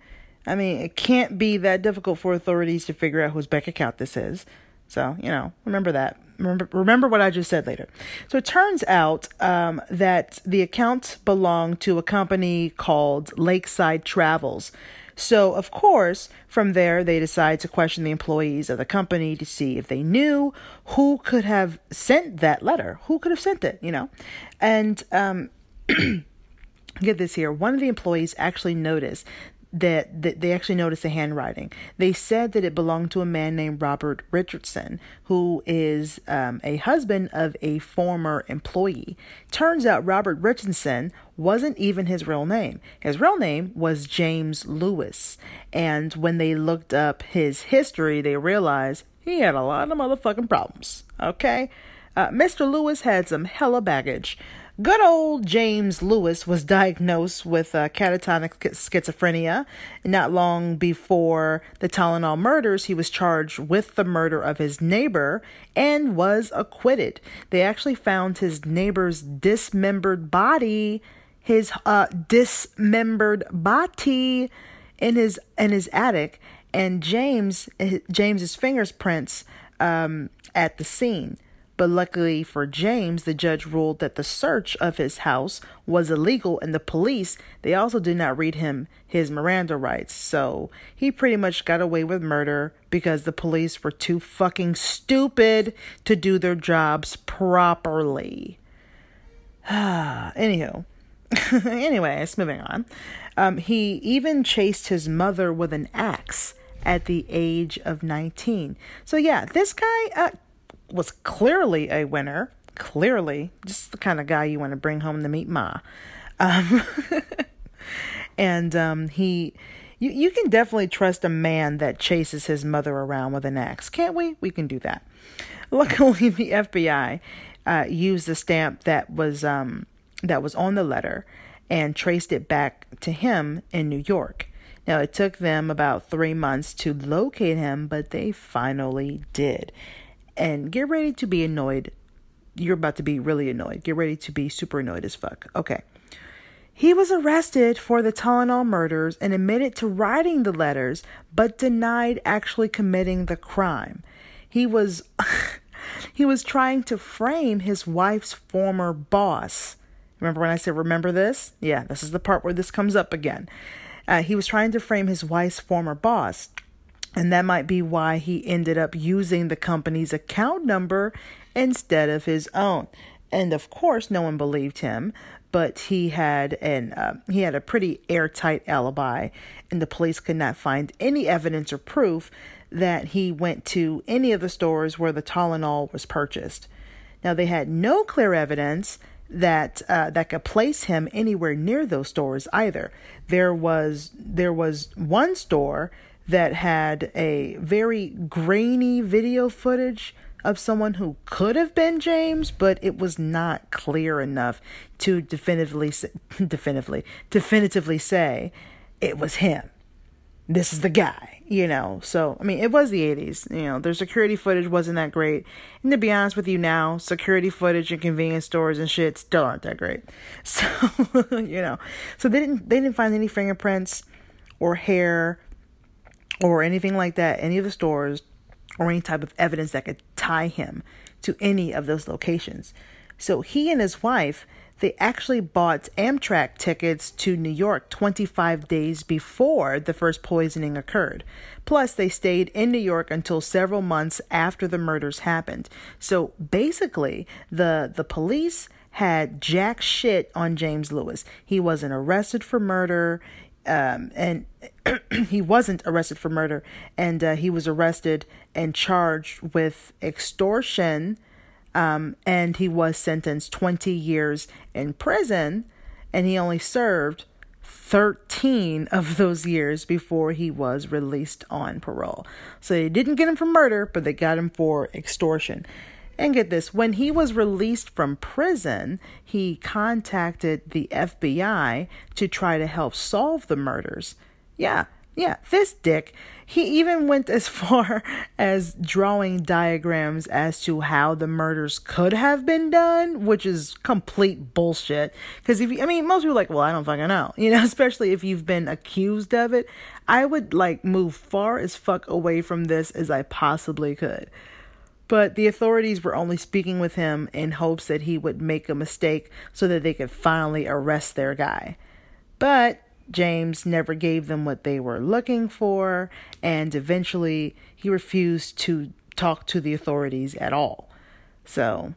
I mean, it can't be that difficult for authorities to figure out whose bank account this is. So, you know, remember that. Remember, remember what I just said later. So it turns out um, that the account belonged to a company called Lakeside Travels. So, of course, from there, they decide to question the employees of the company to see if they knew who could have sent that letter, who could have sent it, you know. And um, [CLEARS THROAT] get this here one of the employees actually noticed that, that they actually noticed the handwriting. They said that it belonged to a man named Robert Richardson, who is um, a husband of a former employee. Turns out Robert Richardson wasn't even his real name. His real name was James Lewis. And when they looked up his history, they realized he had a lot of motherfucking problems. Okay? Uh, Mr. Lewis had some hella baggage. Good old James Lewis was diagnosed with uh, catatonic schizophrenia. Not long before the Tylenol murders, he was charged with the murder of his neighbor and was acquitted. They actually found his neighbor's dismembered body, his uh, dismembered body, in his in his attic, and James James's fingerprints um, at the scene. But luckily for James, the judge ruled that the search of his house was illegal and the police, they also did not read him his Miranda rights. So he pretty much got away with murder because the police were too fucking stupid to do their jobs properly. [SIGHS] Anywho. [LAUGHS] Anyways, moving on. Um, he even chased his mother with an axe at the age of 19. So yeah, this guy uh, was clearly a winner. Clearly, just the kind of guy you want to bring home to meet Ma. Um, [LAUGHS] and um, he, you, you can definitely trust a man that chases his mother around with an axe, can't we? We can do that. Luckily, [LAUGHS] the FBI uh, used the stamp that was um, that was on the letter and traced it back to him in New York. Now, it took them about three months to locate him, but they finally did. And get ready to be annoyed. You're about to be really annoyed. Get ready to be super annoyed as fuck. Okay. He was arrested for the Tylenol murders and admitted to writing the letters, but denied actually committing the crime. He was [LAUGHS] he was trying to frame his wife's former boss. Remember when I said remember this? Yeah, this is the part where this comes up again. Uh, he was trying to frame his wife's former boss, and that might be why he ended up using the company's account number instead of his own. And of course, no one believed him, but he had an uh, he had a pretty airtight alibi, and the police could not find any evidence or proof that he went to any of the stores where the Tylenol was purchased. Now they had no clear evidence that uh, that could place him anywhere near those stores either. There was there was one store that had a very grainy video footage of someone who could have been James, but it was not clear enough to definitively [LAUGHS] definitively definitively say it was him. This is the guy you know? So i mean it was the 80s you know? Their security footage wasn't that great. And to be honest with you now security footage in convenience stores and shit still aren't that great. [LAUGHS] So you know? So they didn't they didn't find any fingerprints or hair or anything like that any of the stores or any type of evidence that could tie him to any of those locations so he and his wife they actually bought Amtrak tickets to New York 25 days before the first poisoning occurred. Plus, they stayed in New York until several months after the murders happened. So basically, the, the police had jack shit on James Lewis. He wasn't arrested for murder. Um, and [CLEARS THROAT] he wasn't arrested for murder, and uh, he was arrested and charged with extortion um, and he was sentenced 20 years in prison, and he only served 13 of those years before he was released on parole. So they didn't get him for murder, but they got him for extortion. And get this when he was released from prison, he contacted the FBI to try to help solve the murders. Yeah, yeah, this dick. He even went as [LAUGHS] far as drawing diagrams as to how the murders could have been done, which is complete bullshit. Because if you, I mean, most people are like, well, I don't fucking know, [LAUGHS] you know, especially if you've been accused of it. I would like move far as fuck away from this as I possibly could. But the authorities were only speaking with him in hopes that he would make a mistake so that they could finally arrest their guy. But James never gave them what they were looking for, and eventually he refused to talk to the authorities at all. So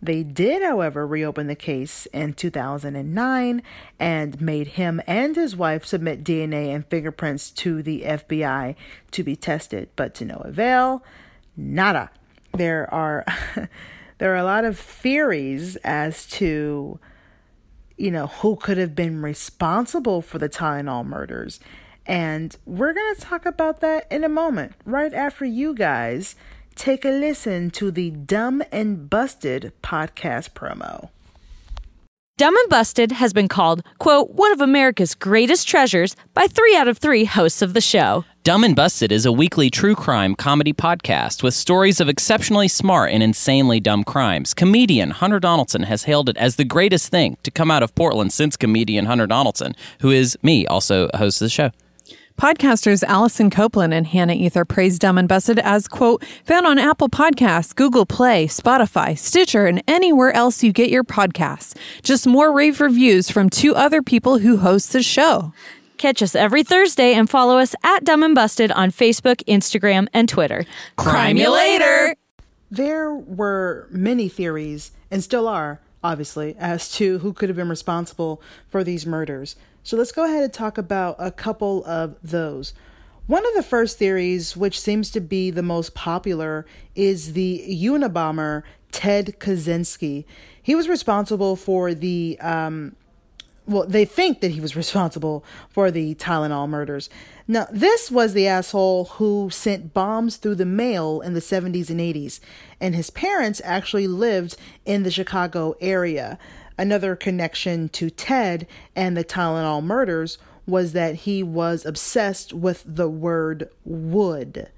they did, however, reopen the case in 2009 and made him and his wife submit DNA and fingerprints to the FBI to be tested, but to no avail. Nada. There are [LAUGHS] there are a lot of theories as to you know, who could have been responsible for the Tylenol murders. And we're going to talk about that in a moment, right after you guys take a listen to the Dumb and Busted podcast promo. Dumb and Busted has been called, quote, one of America's greatest treasures by three out of three hosts of the show. Dumb and Busted is a weekly true crime comedy podcast with stories of exceptionally smart and insanely dumb crimes. Comedian Hunter Donaldson has hailed it as the greatest thing to come out of Portland since comedian Hunter Donaldson, who is me, also a host of the show. Podcasters Allison Copeland and Hannah Ether praise Dumb and Busted as, quote, found on Apple Podcasts, Google Play, Spotify, Stitcher, and anywhere else you get your podcasts. Just more rave reviews from two other people who host the show. Catch us every Thursday and follow us at Dumb and Busted on Facebook, Instagram, and Twitter. Crime you later! There were many theories, and still are, obviously, as to who could have been responsible for these murders. So let's go ahead and talk about a couple of those. One of the first theories, which seems to be the most popular, is the Unabomber Ted Kaczynski. He was responsible for the, um, well, they think that he was responsible for the Tylenol murders. Now, this was the asshole who sent bombs through the mail in the 70s and 80s, and his parents actually lived in the Chicago area. Another connection to Ted and the Tylenol murders was that he was obsessed with the word wood.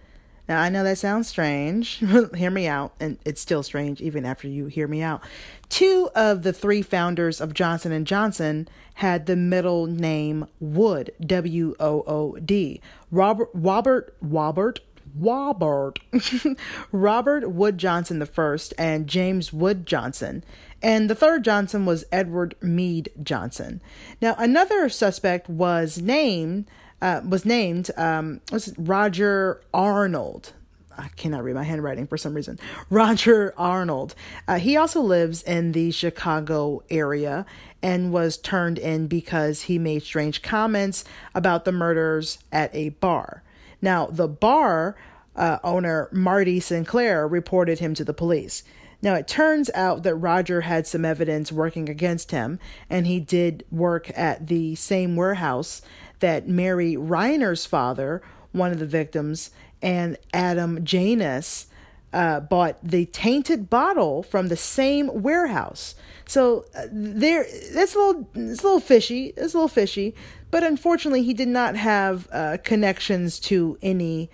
Now, I know that sounds strange. [LAUGHS] hear me out, and it's still strange even after you hear me out. Two of the three founders of Johnson Johnson had the middle name Wood, W O O D. Robert Robert Robert Robert [LAUGHS] Robert Wood Johnson the first and James Wood Johnson. And the third Johnson was Edward Mead Johnson. Now, another suspect was named uh, was named um, was Roger Arnold. I cannot read my handwriting for some reason. [LAUGHS] Roger Arnold. Uh, he also lives in the Chicago area and was turned in because he made strange comments about the murders at a bar. Now, the bar uh, owner, Marty Sinclair, reported him to the police. Now, it turns out that Roger had some evidence working against him, and he did work at the same warehouse that Mary Reiner's father, one of the victims, and Adam Janus uh, bought the tainted bottle from the same warehouse. So uh, there, that's a little, it's a little fishy. It's a little fishy, but unfortunately, he did not have uh, connections to any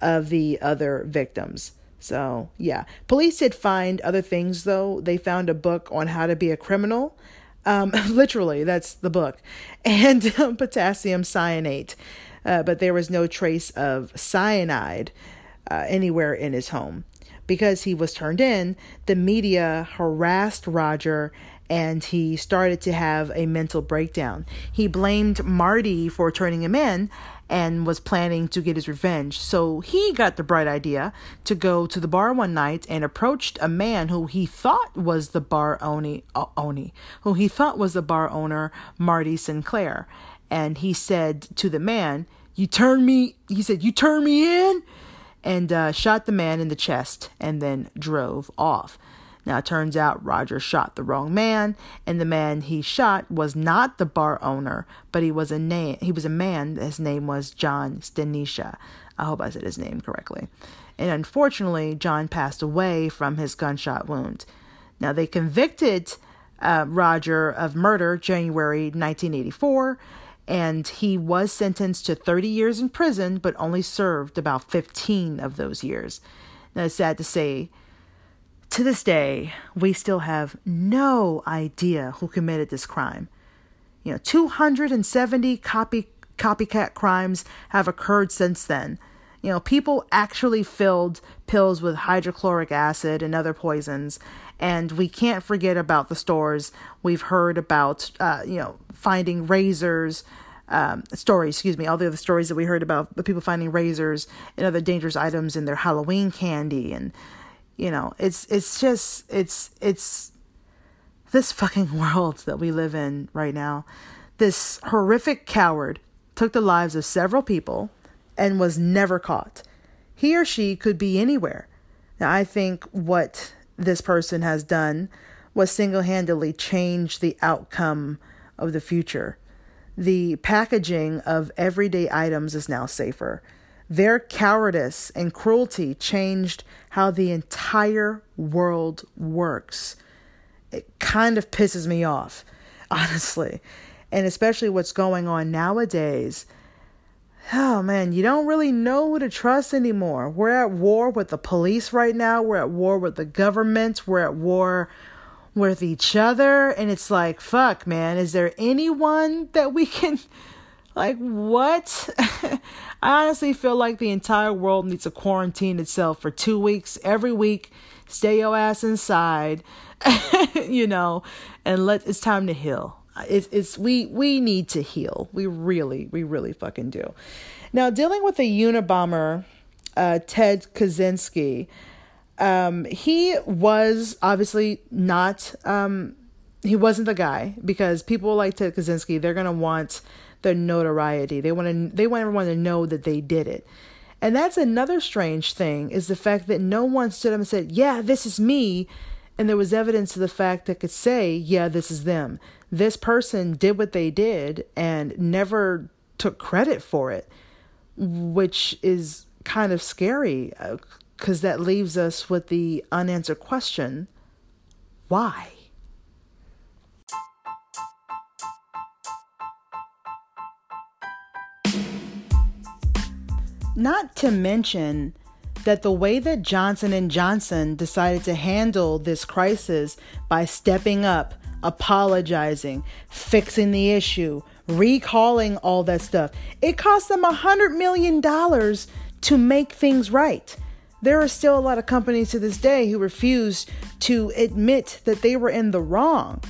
of the other victims. So yeah, police did find other things though. They found a book on how to be a criminal um, [LAUGHS] literally, that's the book. And um, potassium cyanate. Uh, but there was no trace of cyanide uh, anywhere in his home. Because he was turned in, the media harassed Roger and he started to have a mental breakdown. He blamed Marty for turning him in and was planning to get his revenge. So he got the bright idea to go to the bar one night and approached a man who he thought was the bar oni, uh, oni who he thought was the bar owner, Marty Sinclair. And he said to the man, "You turn me," he said, "You turn me in," and uh, shot the man in the chest and then drove off. Now, it turns out Roger shot the wrong man, and the man he shot was not the bar owner, but he was a name. He was a man. His name was John Stanisha. I hope I said his name correctly. And unfortunately, John passed away from his gunshot wound. Now, they convicted uh, Roger of murder January 1984, and he was sentenced to 30 years in prison, but only served about 15 of those years. Now, it's sad to say to this day, we still have no idea who committed this crime. You know, 270 copy copycat crimes have occurred since then. You know, people actually filled pills with hydrochloric acid and other poisons. And we can't forget about the stores. We've heard about, uh, you know, finding razors, um, stories, excuse me, all the other stories that we heard about the people finding razors and other dangerous items in their Halloween candy and you know it's it's just it's it's this fucking [LAUGHS] world that we live in right now. This horrific coward took the lives of several people and was never caught. He or she could be anywhere. Now i think what this person has done was single-handedly change the outcome of the future. The packaging of everyday items is now safer their cowardice and cruelty changed how the entire world works. It kind of pisses me off, [LAUGHS] honestly. And especially what's going on nowadays. Oh man, you don't really know who to trust anymore. We're at war with the police right now. We're at war with the government. We're at war with each other. And it's like, fuck, man, is there anyone that we can like, what? [LAUGHS] I honestly feel like the entire world needs to quarantine itself for two weeks every week. Stay your ass inside, [LAUGHS] you know, and let it's time to heal. It's it's we we need to heal. We really we really fucking do. Now dealing with the Unabomber, uh, Ted Kaczynski, um, he was obviously not um, he wasn't the guy because people like Ted Kaczynski they're gonna want their notoriety. They want to they want everyone to know that they did it. And that's another strange thing is the fact that no one stood up and said, "Yeah, this is me." And there was evidence of the fact that could say, "Yeah, this is them." This person did what they did and never took credit for it, which is kind of scary because uh, that leaves us with the unanswered question, why? Not to mention that the way that Johnson and Johnson decided to handle this crisis by stepping up, apologizing, fixing the issue, recalling all that stuff, it cost them a hundred million dollars to make things right. There are still a lot of companies to this day who refuse to admit that they were in the wrong.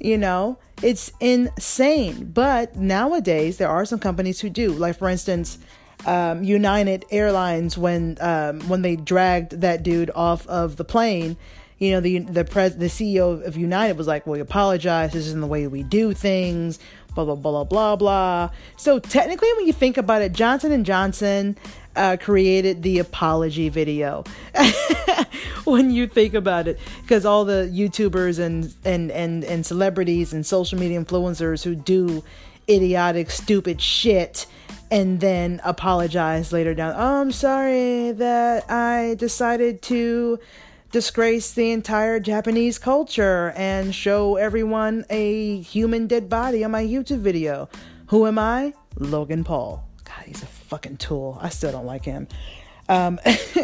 You know, it's insane. But nowadays, there are some companies who do. Like, for instance, um, United Airlines, when um, when they dragged that dude off of the plane, you know, the the pres the CEO of United was like, "Well, we apologize. This isn't the way we do things." Blah blah blah blah blah. So technically, when you think about it, Johnson and Johnson uh, created the apology video. [LAUGHS] when you think about it, because all the YouTubers and, and and and celebrities and social media influencers who do idiotic, stupid shit and then apologize later down. Oh, I'm sorry that I decided to disgrace the entire Japanese culture and show everyone a human dead body on my YouTube video. Who am I? Logan Paul. God, he's a fucking tool. I still don't like him. Um,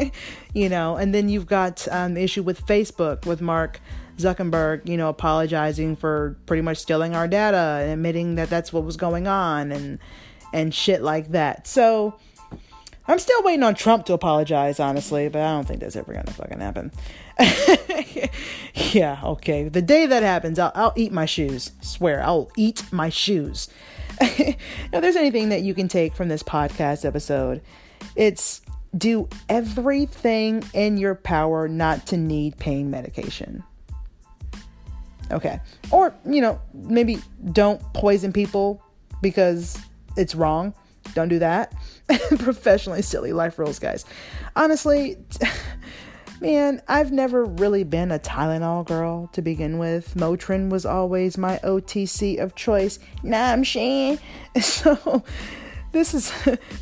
[LAUGHS] you know, and then you've got um, the issue with Facebook with Mark Zuckerberg, you know, apologizing for pretty much stealing our data and admitting that that's what was going on and and shit like that. So I'm still waiting on Trump to apologize, honestly, but I don't think that's ever gonna fucking happen. [LAUGHS] yeah, okay. The day that happens, I'll, I'll eat my shoes. Swear, I'll eat my shoes. [LAUGHS] if there's anything that you can take from this podcast episode, it's do everything in your power not to need pain medication. Okay. Or, you know, maybe don't poison people because it's wrong. Don't do that. [LAUGHS] Professionally silly life rules, guys. Honestly, [LAUGHS] man, I've never really been a Tylenol girl to begin with. Motrin was always my OTC of choice. Nah, I'm saying. [LAUGHS] So this is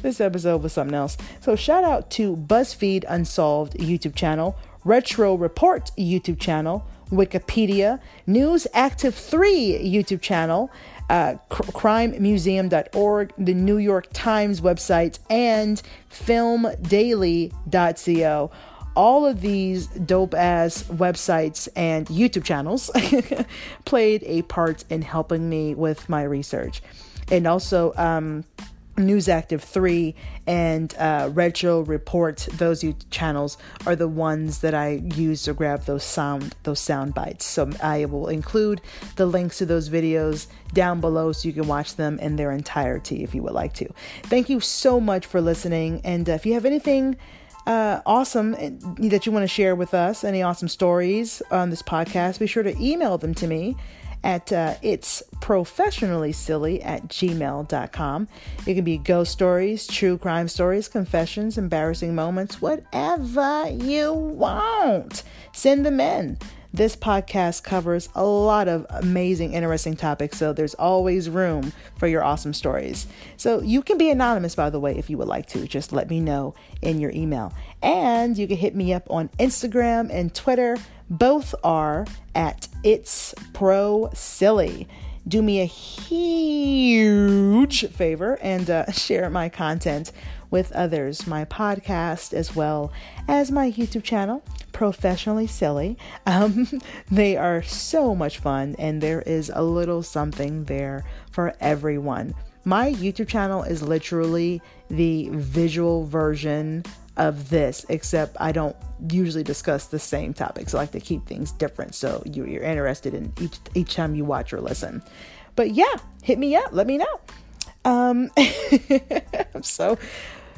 this episode was something else. So shout out to BuzzFeed Unsolved YouTube channel, Retro Report YouTube channel, Wikipedia, News Active 3 YouTube channel, uh, crimemuseum.org, the New York Times website, and filmdaily.co. All of these dope ass websites and YouTube channels [LAUGHS] played a part in helping me with my research. And also, um, News Active 3 and uh, Report, those channels are the ones that I use to grab those sound those sound bites. So I will include the links to those videos down below so you can watch them in their entirety if you would like to. Thank you so much for listening. And if you have anything uh, awesome eh, that you want to share with us, any awesome stories on this podcast, be sure to email them to me at uh, it's professionally silly at gmail.com. It can be ghost stories, true crime stories, confessions, embarrassing moments, whatever you want. Send them in. This podcast covers a lot of amazing, interesting topics, so there's always room for your awesome stories. So you can be anonymous, by the way, if you would like to. Just let me know in your email. And you can hit me up on Instagram and Twitter both are at It's Pro Silly. Do me a huge favor and uh, [LAUGHS] share my content with others, my podcast, as well as my YouTube channel, Professionally Silly. [LAUGHS] Um, they are so much fun, and there is a little something there for everyone. My YouTube channel is literally the visual version of this, except I don't usually discuss the same topics. I like to keep things different so you're interested in each each time you watch or listen. But yeah, hit me up. Let me know. Um, [LAUGHS] so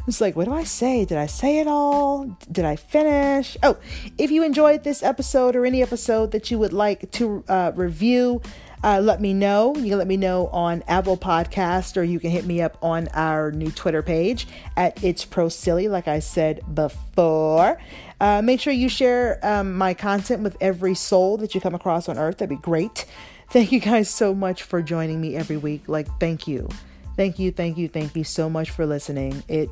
it's like, what do I say? Did I say it all? Did I finish? Oh, if you enjoyed this episode or any episode that you would like to uh, review, uh, let me know. You can let me know on Apple Podcast or you can hit me up on our new Twitter page at It's Pro Silly, like I said before. Uh, make sure you share um, my content with every soul that you come across on earth. That'd be great. [LAUGHS] Thank you guys so much for joining me every week. Like, thank you. Thank you, thank you, thank you so much for listening. It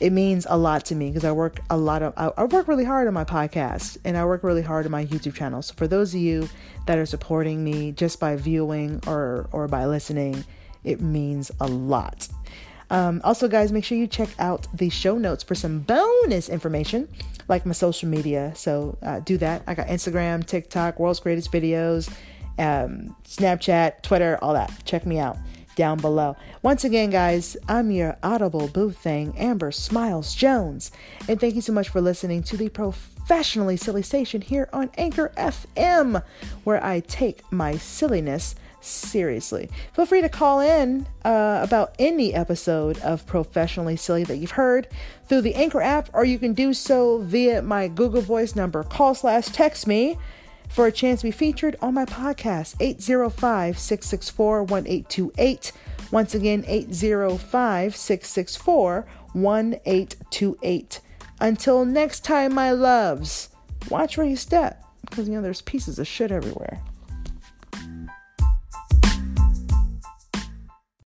it means a lot to me because I work a lot of I, I, work really hard on my podcast and I work really hard on my YouTube channel. So for those of you that are supporting me just by viewing or or by listening, it means a lot. Um, also, guys, make sure you check out the show notes for some bonus information, like my social media. So uh, do that. I got Instagram, TikTok, World's Greatest Videos, um, Snapchat, Twitter, all that. Check me out down below. Once again, guys, I'm your audible boo thing, Amber Smiles Jones, and thank you so much for listening to the professionally silly station here on Anchor FM, where I take my silliness seriously. Feel free to call in uh, about any episode of Professionally Silly that you've heard through the Anchor app, or you can do so via my Google Voice number. Call slash text me for a chance to be featured on my podcast, 805 664 1828. Once again, 805 664 1828. Until next time, my loves, watch where you step because you know there's pieces of shit everywhere.